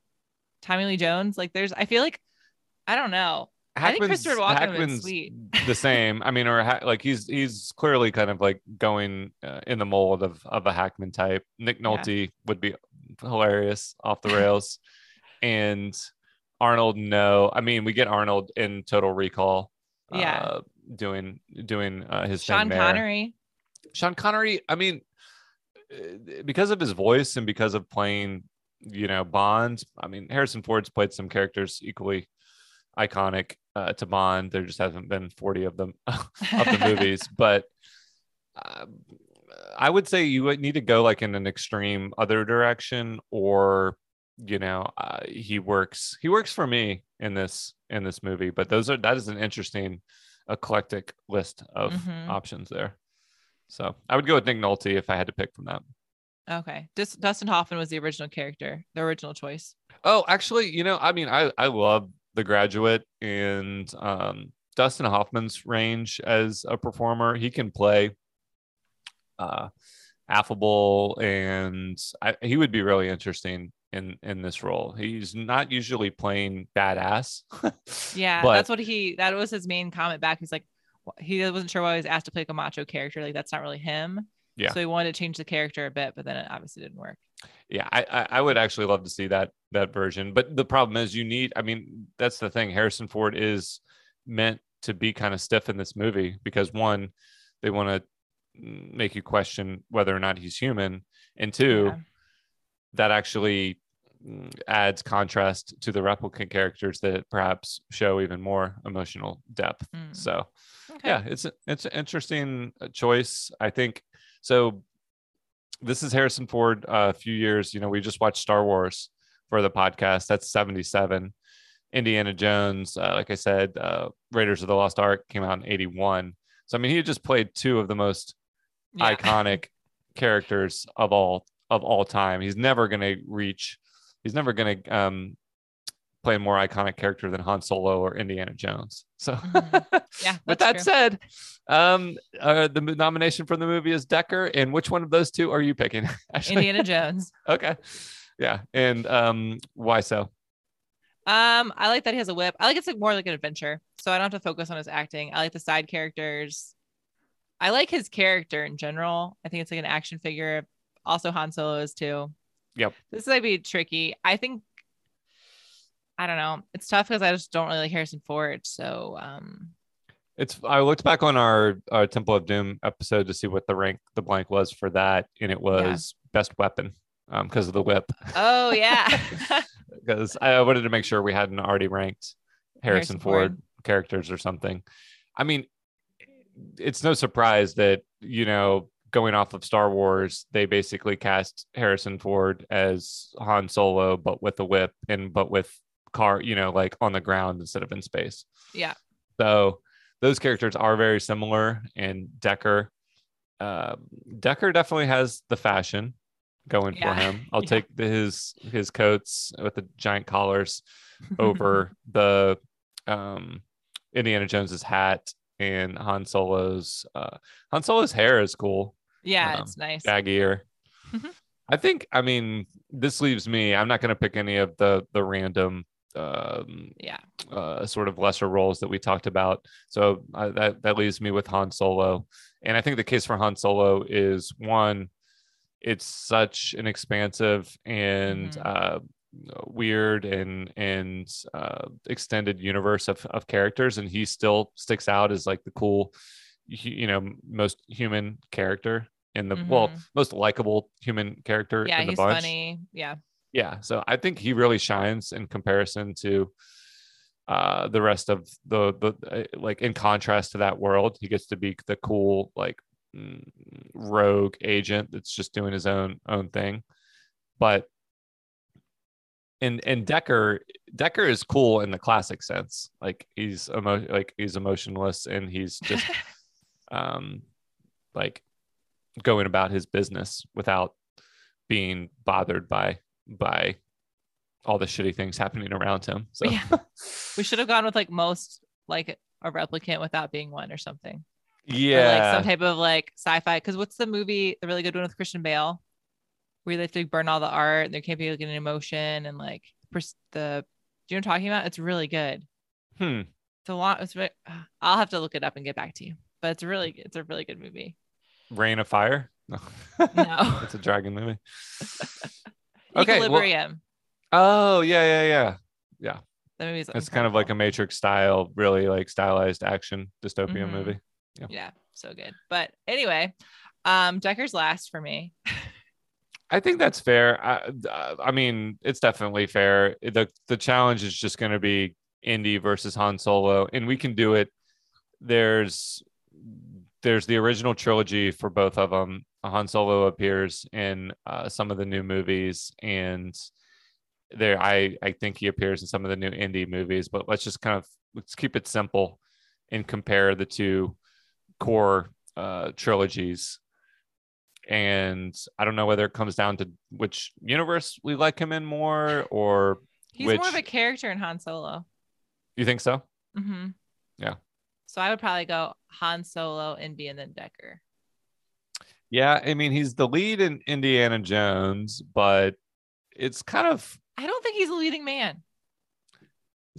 Tommy Lee Jones. Like, there's. I feel like I don't know. I think Hackman's- Christopher Walken Hackman's sweet. the same. I mean, or ha- like he's he's clearly kind of like going uh, in the mold of of a Hackman type. Nick Nolte would be hilarious off the rails, and Arnold. No, I mean we get Arnold in Total Recall. Yeah. uh, doing doing uh, his Sean. Connery. Sean Connery, I mean, uh, because of his voice and because of playing, you know, Bond, I mean, Harrison Ford's played some characters equally iconic uh, to Bond. There just hasn't been 40 of them of the movies, but um, I would say you would need to go like in an extreme other direction or you know uh, he works he works for me in this in this movie but those are that is an interesting eclectic list of Mhm. options there so i would go with nick nolte if i had to pick from that Okay. Dustin Hoffman was the original character, the original choice. oh actually you know i mean i i love the graduate and um dustin hoffman's range as a performer he can play uh affable and I, he would be really interesting in in this role he's not usually playing badass Yeah, But- that's what he. That was his main comment back. He's like, he wasn't sure why he was asked to play like a macho character. Like that's not really him. Yeah. So he wanted to change the character a bit, but then it obviously didn't work. yeah I, I i would actually love to see that that version but the problem is you need i mean that's the thing harrison ford is meant to be kind of stiff in this movie because one they want to make you question whether or not he's human and two Yeah. that actually mm, adds contrast to the replicant characters that perhaps show even more emotional depth Mm. so Okay. yeah it's a, it's an interesting uh, choice i think so this is harrison ford uh, a few years you know we just watched star wars for the podcast. That's 77 indiana jones uh, like i said uh, raiders of the lost ark came out in 81 so i mean he had just played two of the most Yeah. iconic characters of all of all time. He's never going to reach he's never going to um play a more iconic character than Han Solo or Indiana Jones. So Mhm. Yeah, with that true. said, um, uh, the nomination for the movie is Decker, and which one of those two are you picking? Indiana Jones. okay, yeah, and um, why so? Um, I like that he has a whip. I like it's like more like an adventure, so I don't have to focus on his acting. I like the side characters. I like his character in general. I think it's like an action figure. Also, Han Solo is too. Yep. This might be tricky. I think. I don't know. It's tough because I just don't really like Harrison Ford. So, um, It's I looked back on our, our Temple of Doom episode to see what the rank the blank was for that, and it was best weapon um because of the whip. oh yeah, Because I wanted to make sure we hadn't already ranked Harrison, Harrison Ford, Ford. characters or something. I mean, it's no surprise that you know going off of Star Wars, they basically cast Harrison Ford as Han Solo, but with a whip and but with car, you know, like on the ground instead of in space. yeah. So those characters are very similar. And Decker, uh, Decker definitely has the fashion going Yeah. for him. I'll Yeah. take the, his his coats with the giant collars over the um, Indiana Jones's hat and Han Solo's. Uh, Han Solo's hair is cool, Yeah, Um, it's nice. shaggier. Mhm. I think. I mean, this leaves me. I'm not going to pick any of the the random um, Yeah. uh, sort of lesser roles that we talked about. So uh, that that leaves me with Han Solo, and I think the case for Han Solo is one, it's such an expansive and Mhm. uh, weird and and uh, extended universe of of characters, and he still sticks out as like the cool, you know, most human character in the well, Mhm. most likable human character Yeah, in the he's bunch funny. Yeah. Yeah so i think he really shines in comparison to uh the rest of the the uh, like in contrast to that world. He gets to be the cool like mm, rogue agent that's just doing his own own thing. But and and decker decker is cool in the classic sense. Like he's emo- like he's emotionless and he's just um like going about his business without being bothered by by all the shitty things happening around him. So Yeah. We should have gone with like most like a replicant without being one or something. Or, yeah, like some type of like sci-fi. Because what's the movie, the really good one with Christian Bale, where they have to burn all the art and there can't be like an emotion and like pers- the. Do you know what I'm talking about? It's really good. hmm. It's a lot. It's. re- I'll have to look it up and get back to you. But it's really, it's a really good movie. Reign of Fire. No, No. it's a dragon movie. Okay, well- Equilibrium. Oh yeah, yeah, yeah, yeah. that movie's It's kind of like a. Matrix style, really like stylized action dystopian Mhm. movie. yeah, so good. But anyway, um, Decker's last for me. I think that's fair. I, I mean, it's definitely fair. the The challenge is just going to be Indy versus Han Solo, and we can do it. There's there's the original trilogy for both of them. Han Solo appears in uh, some of the new movies, and there I I think he appears in some of the new Indy movies. But let's just kind of let's keep it simple and compare the two core uh, trilogies and I don't know whether it comes down to which universe we like him in more, or He's which more of a character in Han Solo. you think so? Mm-hmm. Yeah. So I would probably go Han Solo, Indy, and then Decker. Yeah, I mean he's the lead in Indiana Jones, but it's kind of I don't think he's a leading man.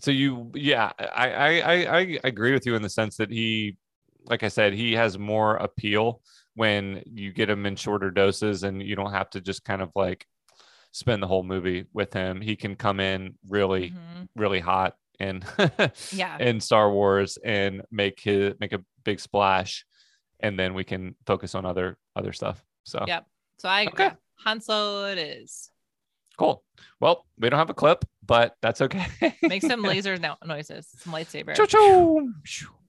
so you yeah I I I, I agree with you in the sense that he, like I said, he has more appeal when you get him in shorter doses and you don't have to just kind of like spend the whole movie with him. He can come in really Mhm. really hot and Yeah. in Star Wars and make his make a big splash, and then we can focus on other other stuff. So Yep. So I Okay. yeah, Han Solo it is. cool. Well, we don't have a clip, but that's okay. Make some laser no- noises, some lightsaber. Choo-choo.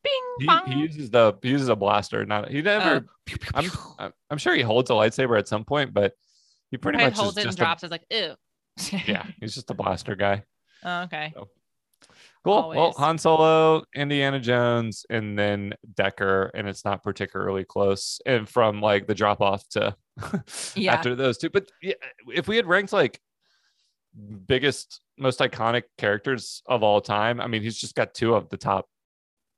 Bing He, bong. he uses the he uses a blaster. Not he never. Oh. I'm I'm- I'm sure he holds a lightsaber at some point, but he pretty Probably much holds is it and just drops. It's like ew. yeah. He's just a blaster guy. Oh, okay. Cool. Well, Always. Han Solo, Indiana Jones, and then Decker, and it's not particularly close. And from like the drop off to Yeah. after those two, but yeah, if we had ranked like biggest, most iconic characters of all time, I mean, he's just got two of the top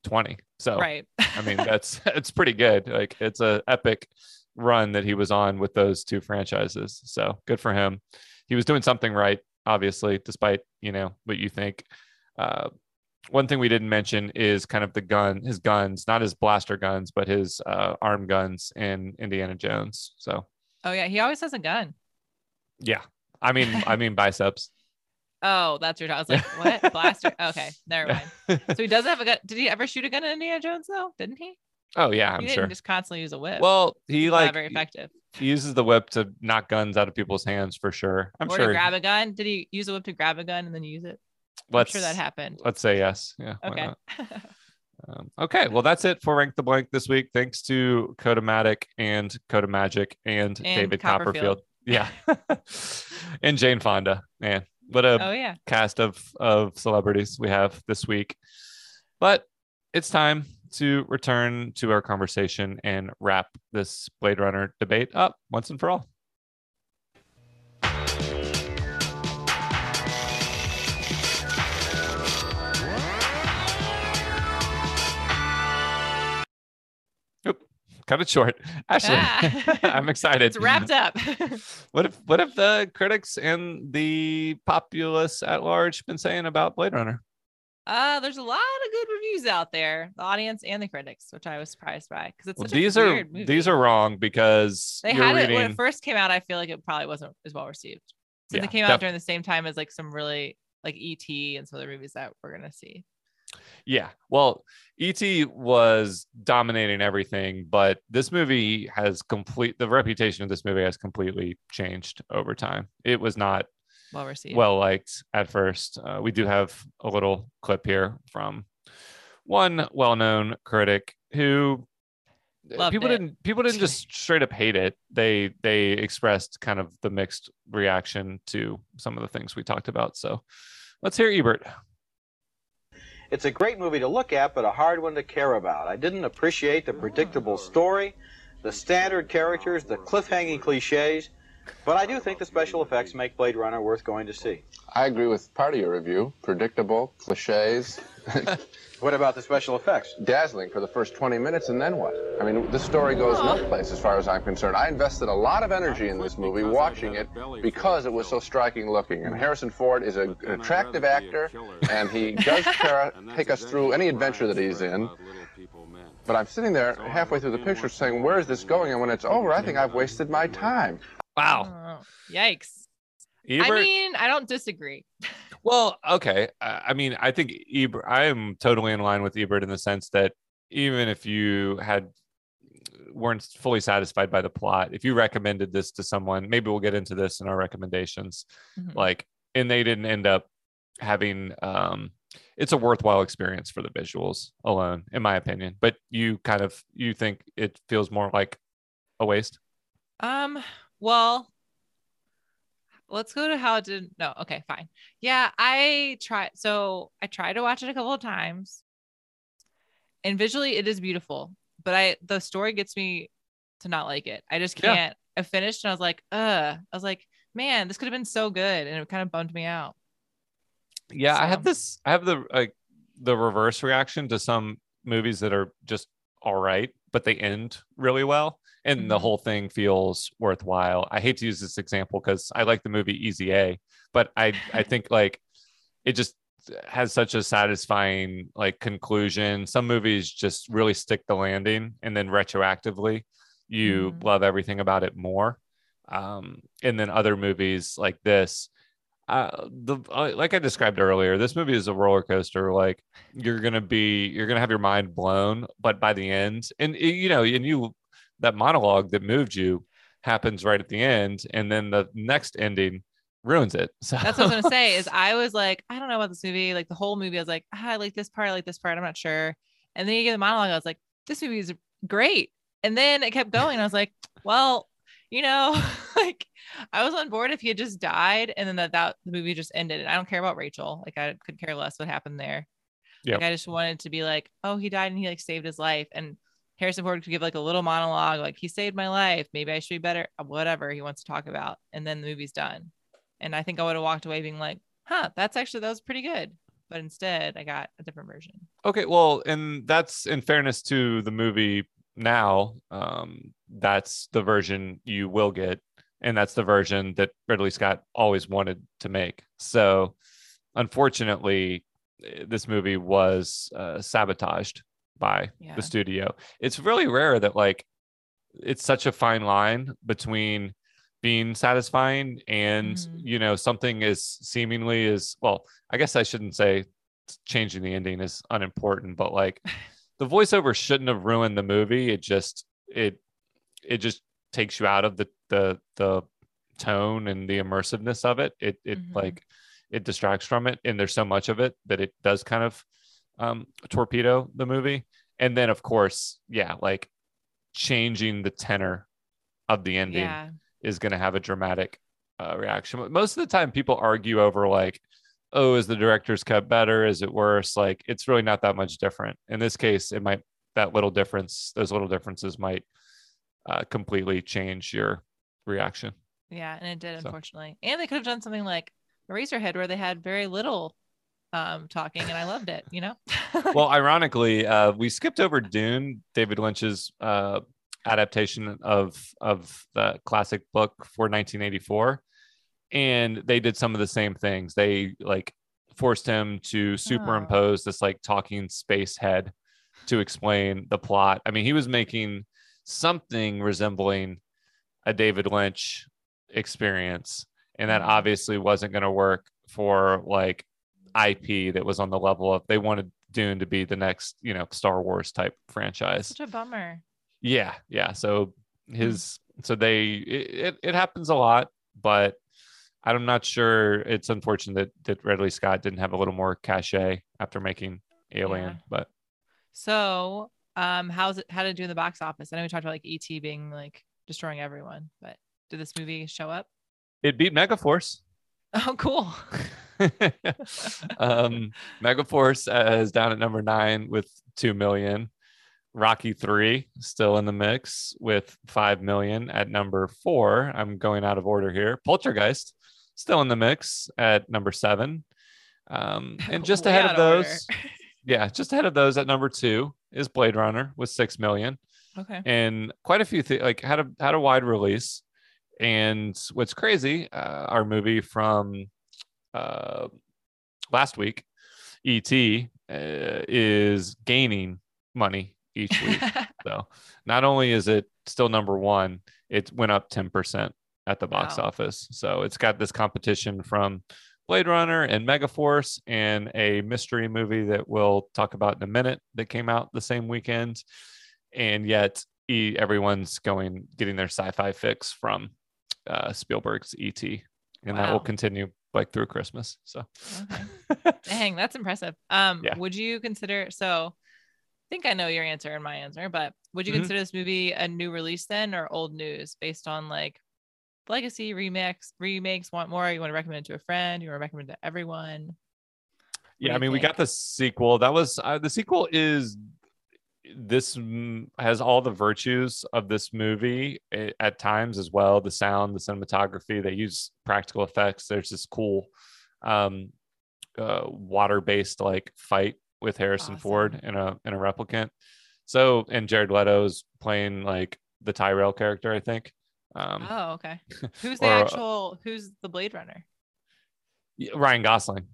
twenty. So Right. I mean, that's it's pretty good. Like it's a epic run that he was on with those two franchises. So good for him. He was doing something right obviously, despite you know what you think. Uh, one thing we didn't mention is kind of the gun, his guns, not his blaster guns, but his uh, arm guns in Indiana Jones. So Oh yeah, he always has a gun. yeah, I mean, I mean biceps. Oh, that's your. I was like, what blaster? Okay, never mind. So he does have a gun. Did he ever shoot a gun in Indiana Jones though? Didn't he? Oh yeah, I'm he sure. didn't just constantly use a whip. Well, he Not like very effective. he uses the whip to knock guns out of people's hands for sure. I'm or sure. to grab a gun. Did he use a whip to grab a gun and then use it? I'm let's sure that happened. Let's say yes. Yeah. why Okay. not? Um, okay, well that's it for Rank the Blank this week. Thanks to Kodamatic and Kodak Magic and, And David Copperfield. Copperfield. Yeah, and Jane Fonda. Man, what a oh yeah. cast of of celebrities we have this week. But it's time to return to our conversation and wrap this Blade Runner debate up once and for all. Cut it short. Ashley, Ah. I'm excited. It's wrapped up. What if what if the critics and the populace at large been saying about Blade Runner? Uh, there's a lot of good reviews out there, the audience and the critics, which I was surprised by because it's Well, these a are weird movie. these are wrong because they had reading. it when it first came out. I feel like it probably wasn't as well received since Yeah, it came out def- during the same time as like some really like ET and some other movies that we're gonna see. Yeah. Well, E.T. was dominating everything, but this movie has complete the reputation of this movie has completely changed over time. It was not Well received. well liked at first. Uh, we do have a little clip here from one well-known critic who uh, Loved people it. didn't people didn't just straight up hate it. They they expressed kind of the mixed reaction to some of the things we talked about. So let's hear Ebert. It's a great movie to look at, but a hard one to care about. I didn't appreciate the predictable story, the standard characters, the cliffhanging cliches, but I do think the special effects make Blade Runner worth going to see. I agree with part of your review. Predictable, cliches. What about the special effects? Dazzling for the first 20 minutes, and then what? I mean, this story goes no place as far as I'm concerned. I invested a lot of energy in this movie watching it because it was so striking looking. And Harrison Ford is a, an attractive actor, and he does care, take us through any adventure that he's in. But I'm sitting there halfway through the picture saying, where is this going? And when it's over, I think I've wasted my time. Wow. Oh, yikes. Ebert, I mean, I don't disagree. Well, okay. I mean, I think Ebert, I am totally in line with Ebert in the sense that even if you had weren't fully satisfied by the plot, if you recommended this to someone, maybe we'll get into this in our recommendations, Mhm. like, and they didn't end up having, um, it's a worthwhile experience for the visuals alone, in my opinion. But you kind of you think it feels more like a waste. Um, well, let's go to how it didn't No, okay, fine. Yeah, I tried. So I tried to watch it a couple of times, and visually it is beautiful, but I the story gets me to not like it. I just can't. I finished and I was like, uh, I was like, man, this could have been so good, and it kind of bummed me out. Yeah, I have this. I have the like the reverse reaction to some movies that are just all right, but they end really well, and the Mhm. whole thing feels worthwhile. I hate to use this example because I like the movie Easy A, but I I think like it just has such a satisfying like conclusion. Some movies just really stick the landing, and then retroactively, you Mhm. love everything about it more. Um, and then other movies like this, uh, the uh, like I described earlier, this movie is a roller coaster. Like you're gonna be, you're gonna have your mind blown, but by the end, and you know, and you that monologue that moved you happens right at the end, and then the next ending ruins it. So That's what I was gonna say. Is I was like, I don't know about this movie. Like the whole movie, I was like, ah, I like this part, I like this part. I'm not sure. And then you get the monologue. I was like, this movie is great. And then it kept going. I was like, well, you know, like I was on board if he had just died and then that, that the movie just ended. And I don't care about Rachel. Like I could care less what happened there. Yep. Like I just wanted to be like, oh, he died and he like saved his life. And Harrison Ford could give like a little monologue, like he saved my life. Maybe I should be better. Whatever he wants to talk about. And then the movie's done. And I think I would have walked away being like, huh, that's actually that was pretty good. But instead I got a different version. Okay, well, and that's in fairness to the movie now, um, that's the version you will get and that's the version that Ridley Scott always wanted to make. So, unfortunately, this movie was uh, sabotaged by Yeah. the studio. It's really rare that like it's such a fine line between being satisfying and Mhm. you know something is seemingly is well i guess i shouldn't say changing the ending is unimportant but like the voiceover shouldn't have ruined the movie it just it it just takes you out of the the the tone and the immersiveness of it it it Mhm. like it distracts from it and there's so much of it that it does kind of um torpedo the movie and then of course yeah like changing the tenor of the ending Yeah. is going to have a dramatic uh, reaction. But Most of the time, people argue over like, "Oh, is the director's cut better? Is it worse?" Like, it's really not that much different. In this case, it might that little difference, those little differences might uh, completely change your reaction. Yeah, and it did So. unfortunately. And they could have done something like Eraserhead where they had very little um talking and I loved it, you know? well, ironically, uh, we skipped over Dune, David Lynch's uh, adaptation of of the classic book for 1984, and they did some of the same things. They like forced him to superimpose this like talking space head to explain the plot. I mean, he was making something resembling a David Lynch experience, and that Mhm. obviously wasn't going to work for like IP that was on the level of they wanted Dune to be the next, you know, Star Wars type franchise. Such a bummer. Yeah, yeah. So his so they it, it, happens a lot, but I'm not sure it's unfortunate that, that Ridley Scott didn't have a little more cachet after making Alien, Yeah. but So um how's it how did it do in the box office? I know we talked about like ET being like destroying everyone, but did this movie show up? it beat Megaforce. Oh cool. um, Megaforce uh, is down at number nine with two million. Rocky three still in the mix with five million at number four. I'm going out of order here. Poltergeist still in the mix at number seven. Um, and just Way ahead of of order. those, yeah, just ahead of those at number two is Blade Runner with six million Okay. and quite a few things like had a had a wide release and what's crazy uh, our movie from uh last week et uh, is gaining money each week. So not only is it still number one it went up 10% at the box Wow. office. So it's got this competition from blade runner and megaforce and a mystery movie that we'll talk about in a minute that came out the same weekend. And yet e- everyone's going getting their sci-fi fix from uh, Spielberg's ET, and that will continue like through Christmas. So Okay. Dang, that's impressive. Um, Yeah. would you consider so I think I know your answer and my answer, but would you Mhm. consider this movie a new release then or old news based on like legacy remix remakes want more? You want to recommend it to a friend? You want to recommend it to everyone? yeah, I mean, we got the sequel. That was uh, the sequel is this has all the virtues of this movie eh, at times as well. The sound, the cinematography. They use practical effects. There's this cool um, uh, water-based like fight with Harrison Ford in a in a replicant. So and Jared Leto's playing like the Tyrell character, I think. Um, Oh, okay. Who's the or, uh, actual who's the Blade Runner? Ryan Gosling.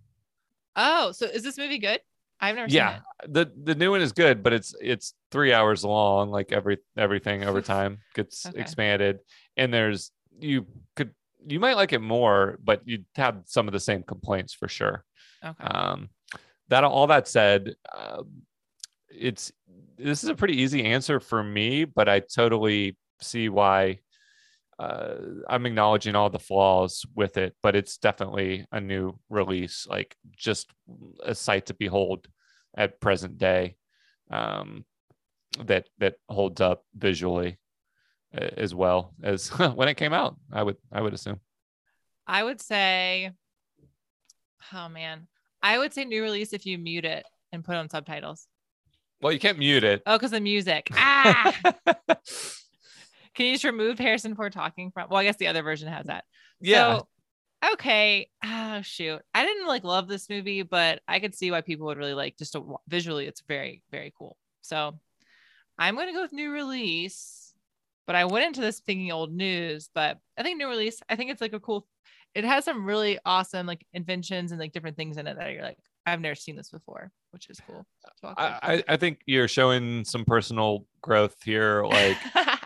Oh, so is this movie good? I've never seen Yeah, it. the the new one is good, but it's it's three hours long. Like every everything over time gets Okay. expanded, and there's you could you might like it more, but you'd have some of the same complaints for sure. Okay. Um, that all that said, um, it's this is a pretty easy answer for me, but I totally see why. Uh, I'm acknowledging all the flaws with it, but it's definitely a new release, like just a sight to behold at present day. Um, that that holds up visually uh, as well as when it came out. I would I would assume. I would say, oh man, I would say new release if you mute it and put on subtitles. Well, you can't mute it. Oh, because the music. Ah, can you just remove Harrison Ford talking from? Well, I guess the other version has that. Yeah. So, okay. Oh shoot, I didn't like love this movie, but I could see why people would really like just to, visually. It's very very cool. So, I'm gonna go with new release. But I went into this thinking old news, but I think new release. I think it's like a cool. It has some really awesome like inventions and like different things in it that you're like, I've never seen this before, which is cool. to walk away I, I I think you're showing some personal growth here, like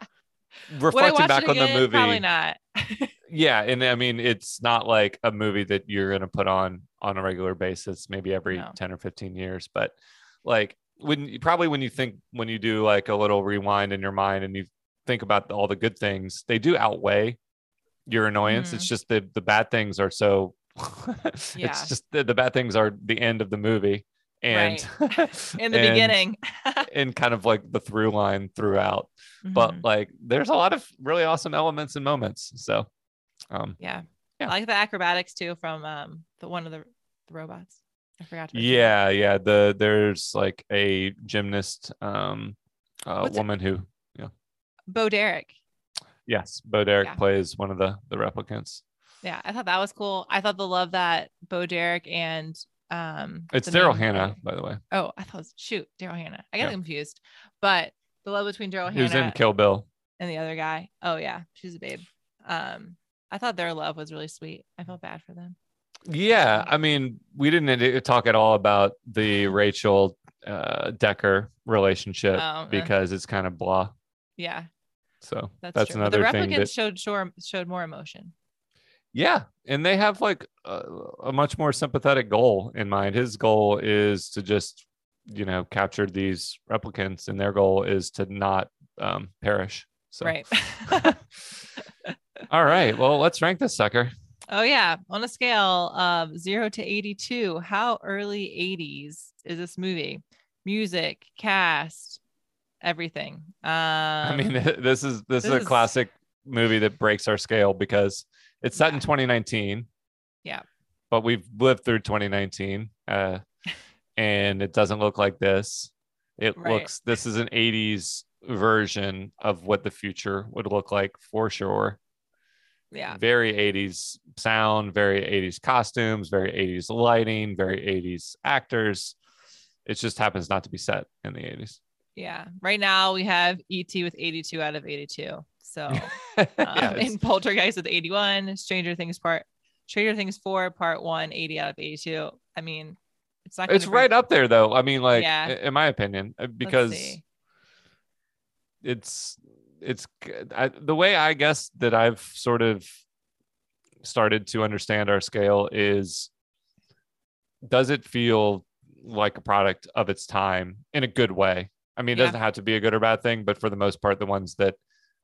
reflecting back on the movie. Probably not. Yeah, and I mean, it's not like a movie that you're gonna put on on a regular basis, maybe every No. ten or fifteen years. But like when you probably when you think when you do like a little rewind in your mind and you think about all the good things, they do outweigh your annoyance. It's Mhm. just the the bad things are so. Yeah. It's just the, the bad things are the end of the movie, and In the and- beginning. and kind of like the through line throughout. But Mhm. like, there's a lot of really awesome elements and moments. So, um, yeah. Yeah. I like the acrobatics too from um the one of the, the robots. I forgot. to mention that. yeah, yeah. The there's like a gymnast, um, uh, What's it- woman who, yeah, Bo Derek. yes, Bo Derek Yeah. plays one of the the replicants. Yeah, I thought that was cool. I thought the love that Bo Derek and um It's Daryl Hannah, by the way, Oh, I thought it was shoot, Daryl Hannah. I got Yeah. confused. But the love between Daryl who's in Kill Bill. and the other guy. Oh yeah, she's a babe. Um, I thought their love was really sweet. I felt bad for them. Yeah, I mean, we didn't talk at all about the Rachel uh, Decker relationship Oh, uh. because it's kind of blah. Yeah, So that's, that's. But the another thing replicants that showed showed more emotion. Yeah, and they have like a, a much more sympathetic goal in mind. His goal is to just, you know, capture these replicants, and their goal is to not um, perish. So, Right. all right. Well, let's rank this sucker. Oh yeah, on a scale of 0 to 82, how early 80s is this movie? Music, cast, everything. Um I mean, this is this, is this a is- classic movie that breaks our scale because it's set in 2019. Yeah. But we've lived through 2019, uh, and it doesn't look like this. It Right. looks. This is an 80s version of what the future would look like for sure. yeah. Very 80s sound, very 80s costumes, very 80s lighting, very 80s actors. It just happens not to be set in the 80s. Yeah. Right now we have ET with 82 out of 82. So um, it's- in Poltergeist with 81, Stranger Things part Stranger Things 4 part 1 80 out of 82. I mean, it's not it's right up there though i mean like Yeah. in my opinion uh, because it's it's I, the way i guess that i've sort of started to understand our scale is does it feel like a product of its time in a good way i mean it Yeah. doesn't have to be a good or bad thing but for the most part the ones that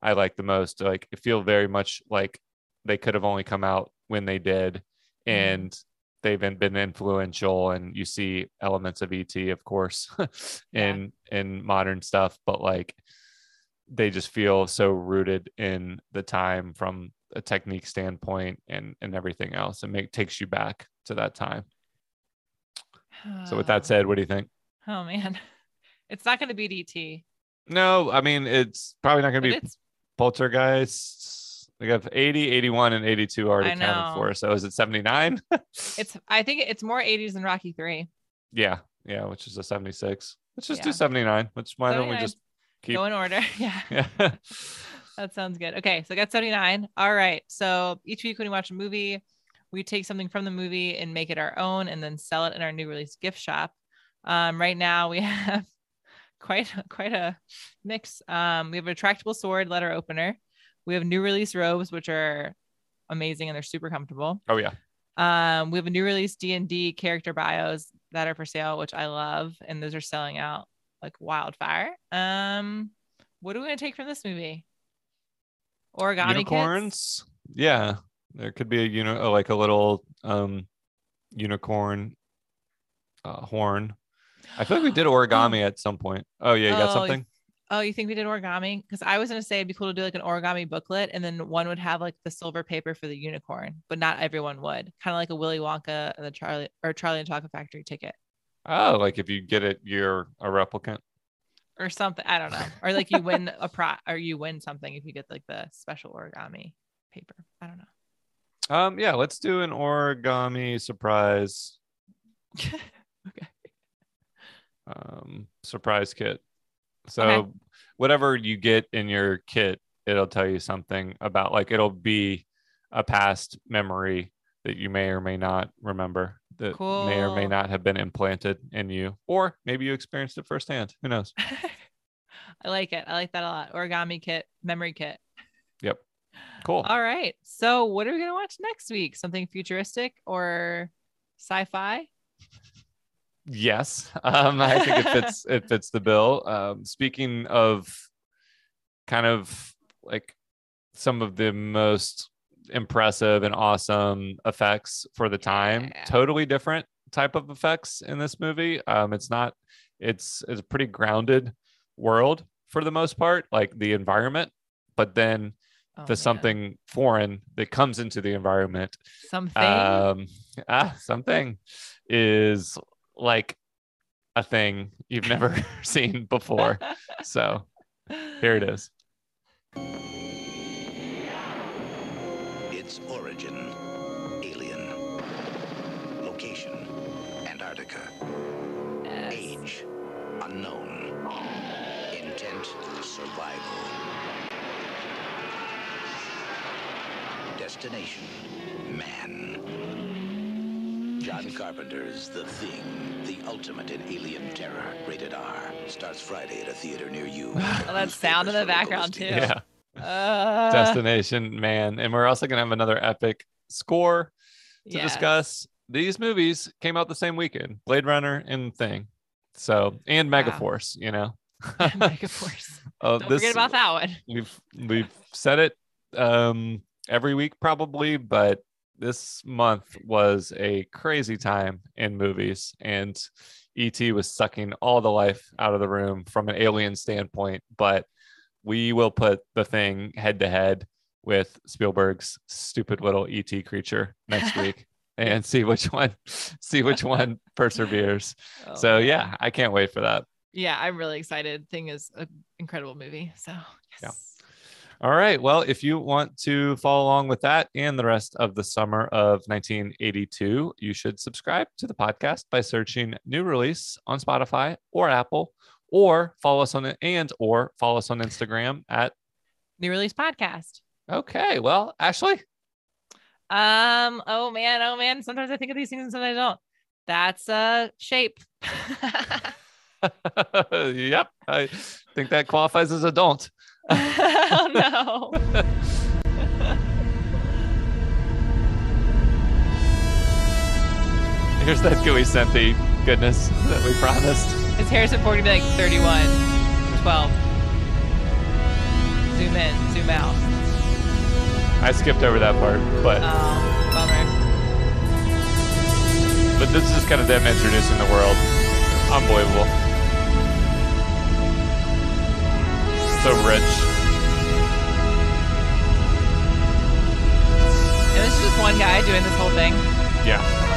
i like the most like it feel very much like they could have only come out when they did Mm-hmm. and they've been, been influential and you see elements of et of course in in modern stuff but like they just feel so rooted in the time from a technique standpoint and and everything else and make takes you back to that time so with that said what do you think Oh man. It's not going to be ET. no i mean it's probably not going to be it's poltergeist we have 80 81 and 82 already counted for so is it 79 it's I think it's more 80s than Rocky 3. yeah yeah which is a 76 let's just Yeah. do 79 which why don't we just keep Go in order. Yeah. yeah That sounds good. Okay, so I got 79. All right. So each week when we watch a movie, we take something from the movie and make it our own and then sell it in our new release gift shop. Um, right now we have quite quite a mix. Um, we have a retractable sword letter opener. We have new release robes, which are amazing and they're super comfortable. oh yeah Um, we have a new release D&D character bios that are for sale, which I love, and those are selling out like wildfire. Um, what are we gonna take from this movie? Origami kits? unicorns yeah there could be a you know like a little um unicorn uh, horn i feel like we did origami at some point oh yeah you got Oh, something Oh, you think we did origami? Because I was gonna say it'd be cool to do like an origami booklet, and then one would have like the silver paper for the unicorn, but not everyone would. Kind of like a Willy Wonka and the Charlie or Charlie and Chocolate Factory ticket oh like if you get it you're a replicant or something. I don't know. Or like you win a pro or you win something if you get like the special origami paper. I don't know. um yeah let's do an origami surprise okay. Um surprise kit so Okay. whatever you get in your kit it'll tell you something about like it'll be a past memory that you may or may not remember that may or may not have been implanted in you, or maybe you experienced it firsthand. Who knows? I like it. I like that a lot. Origami kit, memory kit. Yep. Cool. All right. So, what are we going to watch next week? Something futuristic or sci fi? Yes, um, I think it fits. it fits the bill. Um, speaking of, kind of like some of the most impressive and awesome effects for the time. Totally different type of effects in this movie. Um, it's not. It's it's a pretty grounded world for the most part, like the environment, but then Oh, the something foreign that comes into the environment Something. um ah something is like a thing you've never seen before so here it is Its origin, alien. Location, Antarctica. Age, unknown. Intent, survival. Destination, man. John Carpenter's The Thing, the ultimate in alien terror, rated R, starts Friday at a theater near you. Oh, that sound in the background, too. yeah Uh, destination man and we're also gonna have another epic score to Yes. discuss these movies came out the same weekend blade runner and thing so and megaforce you know Megaforce. Uh, Don't forget about that one. we've we've said it um every week probably but this month was a crazy time in movies and et was sucking all the life out of the room from an alien standpoint but we will put the thing head to head with spielberg's stupid little et creature next week and see which one see which one perseveres Oh, so yeah i can't wait for that Yeah, I'm really excited. Thing is an incredible movie. So, Yeah. All right. Well, if you want to follow along with that and the rest of the summer of 1982, you should subscribe to the podcast by searching new release on Spotify or Apple, or follow us on it and or follow us on Instagram at New Release Podcast. Okay. Well, Ashley. Um. Oh man. Oh man. Sometimes I think of these things and sometimes I don't. That's uh shape. yep. I think that qualifies as a don't. Oh no. Here's that gooey synthy goodness that we promised. It's Harrison Ford to be like 31, 12. Zoom in, zoom out. I skipped over that part, but Oh, bummer. but this is kind of them introducing the world. Unbelievable. So rich. And this is just one guy doing this whole thing. Yeah.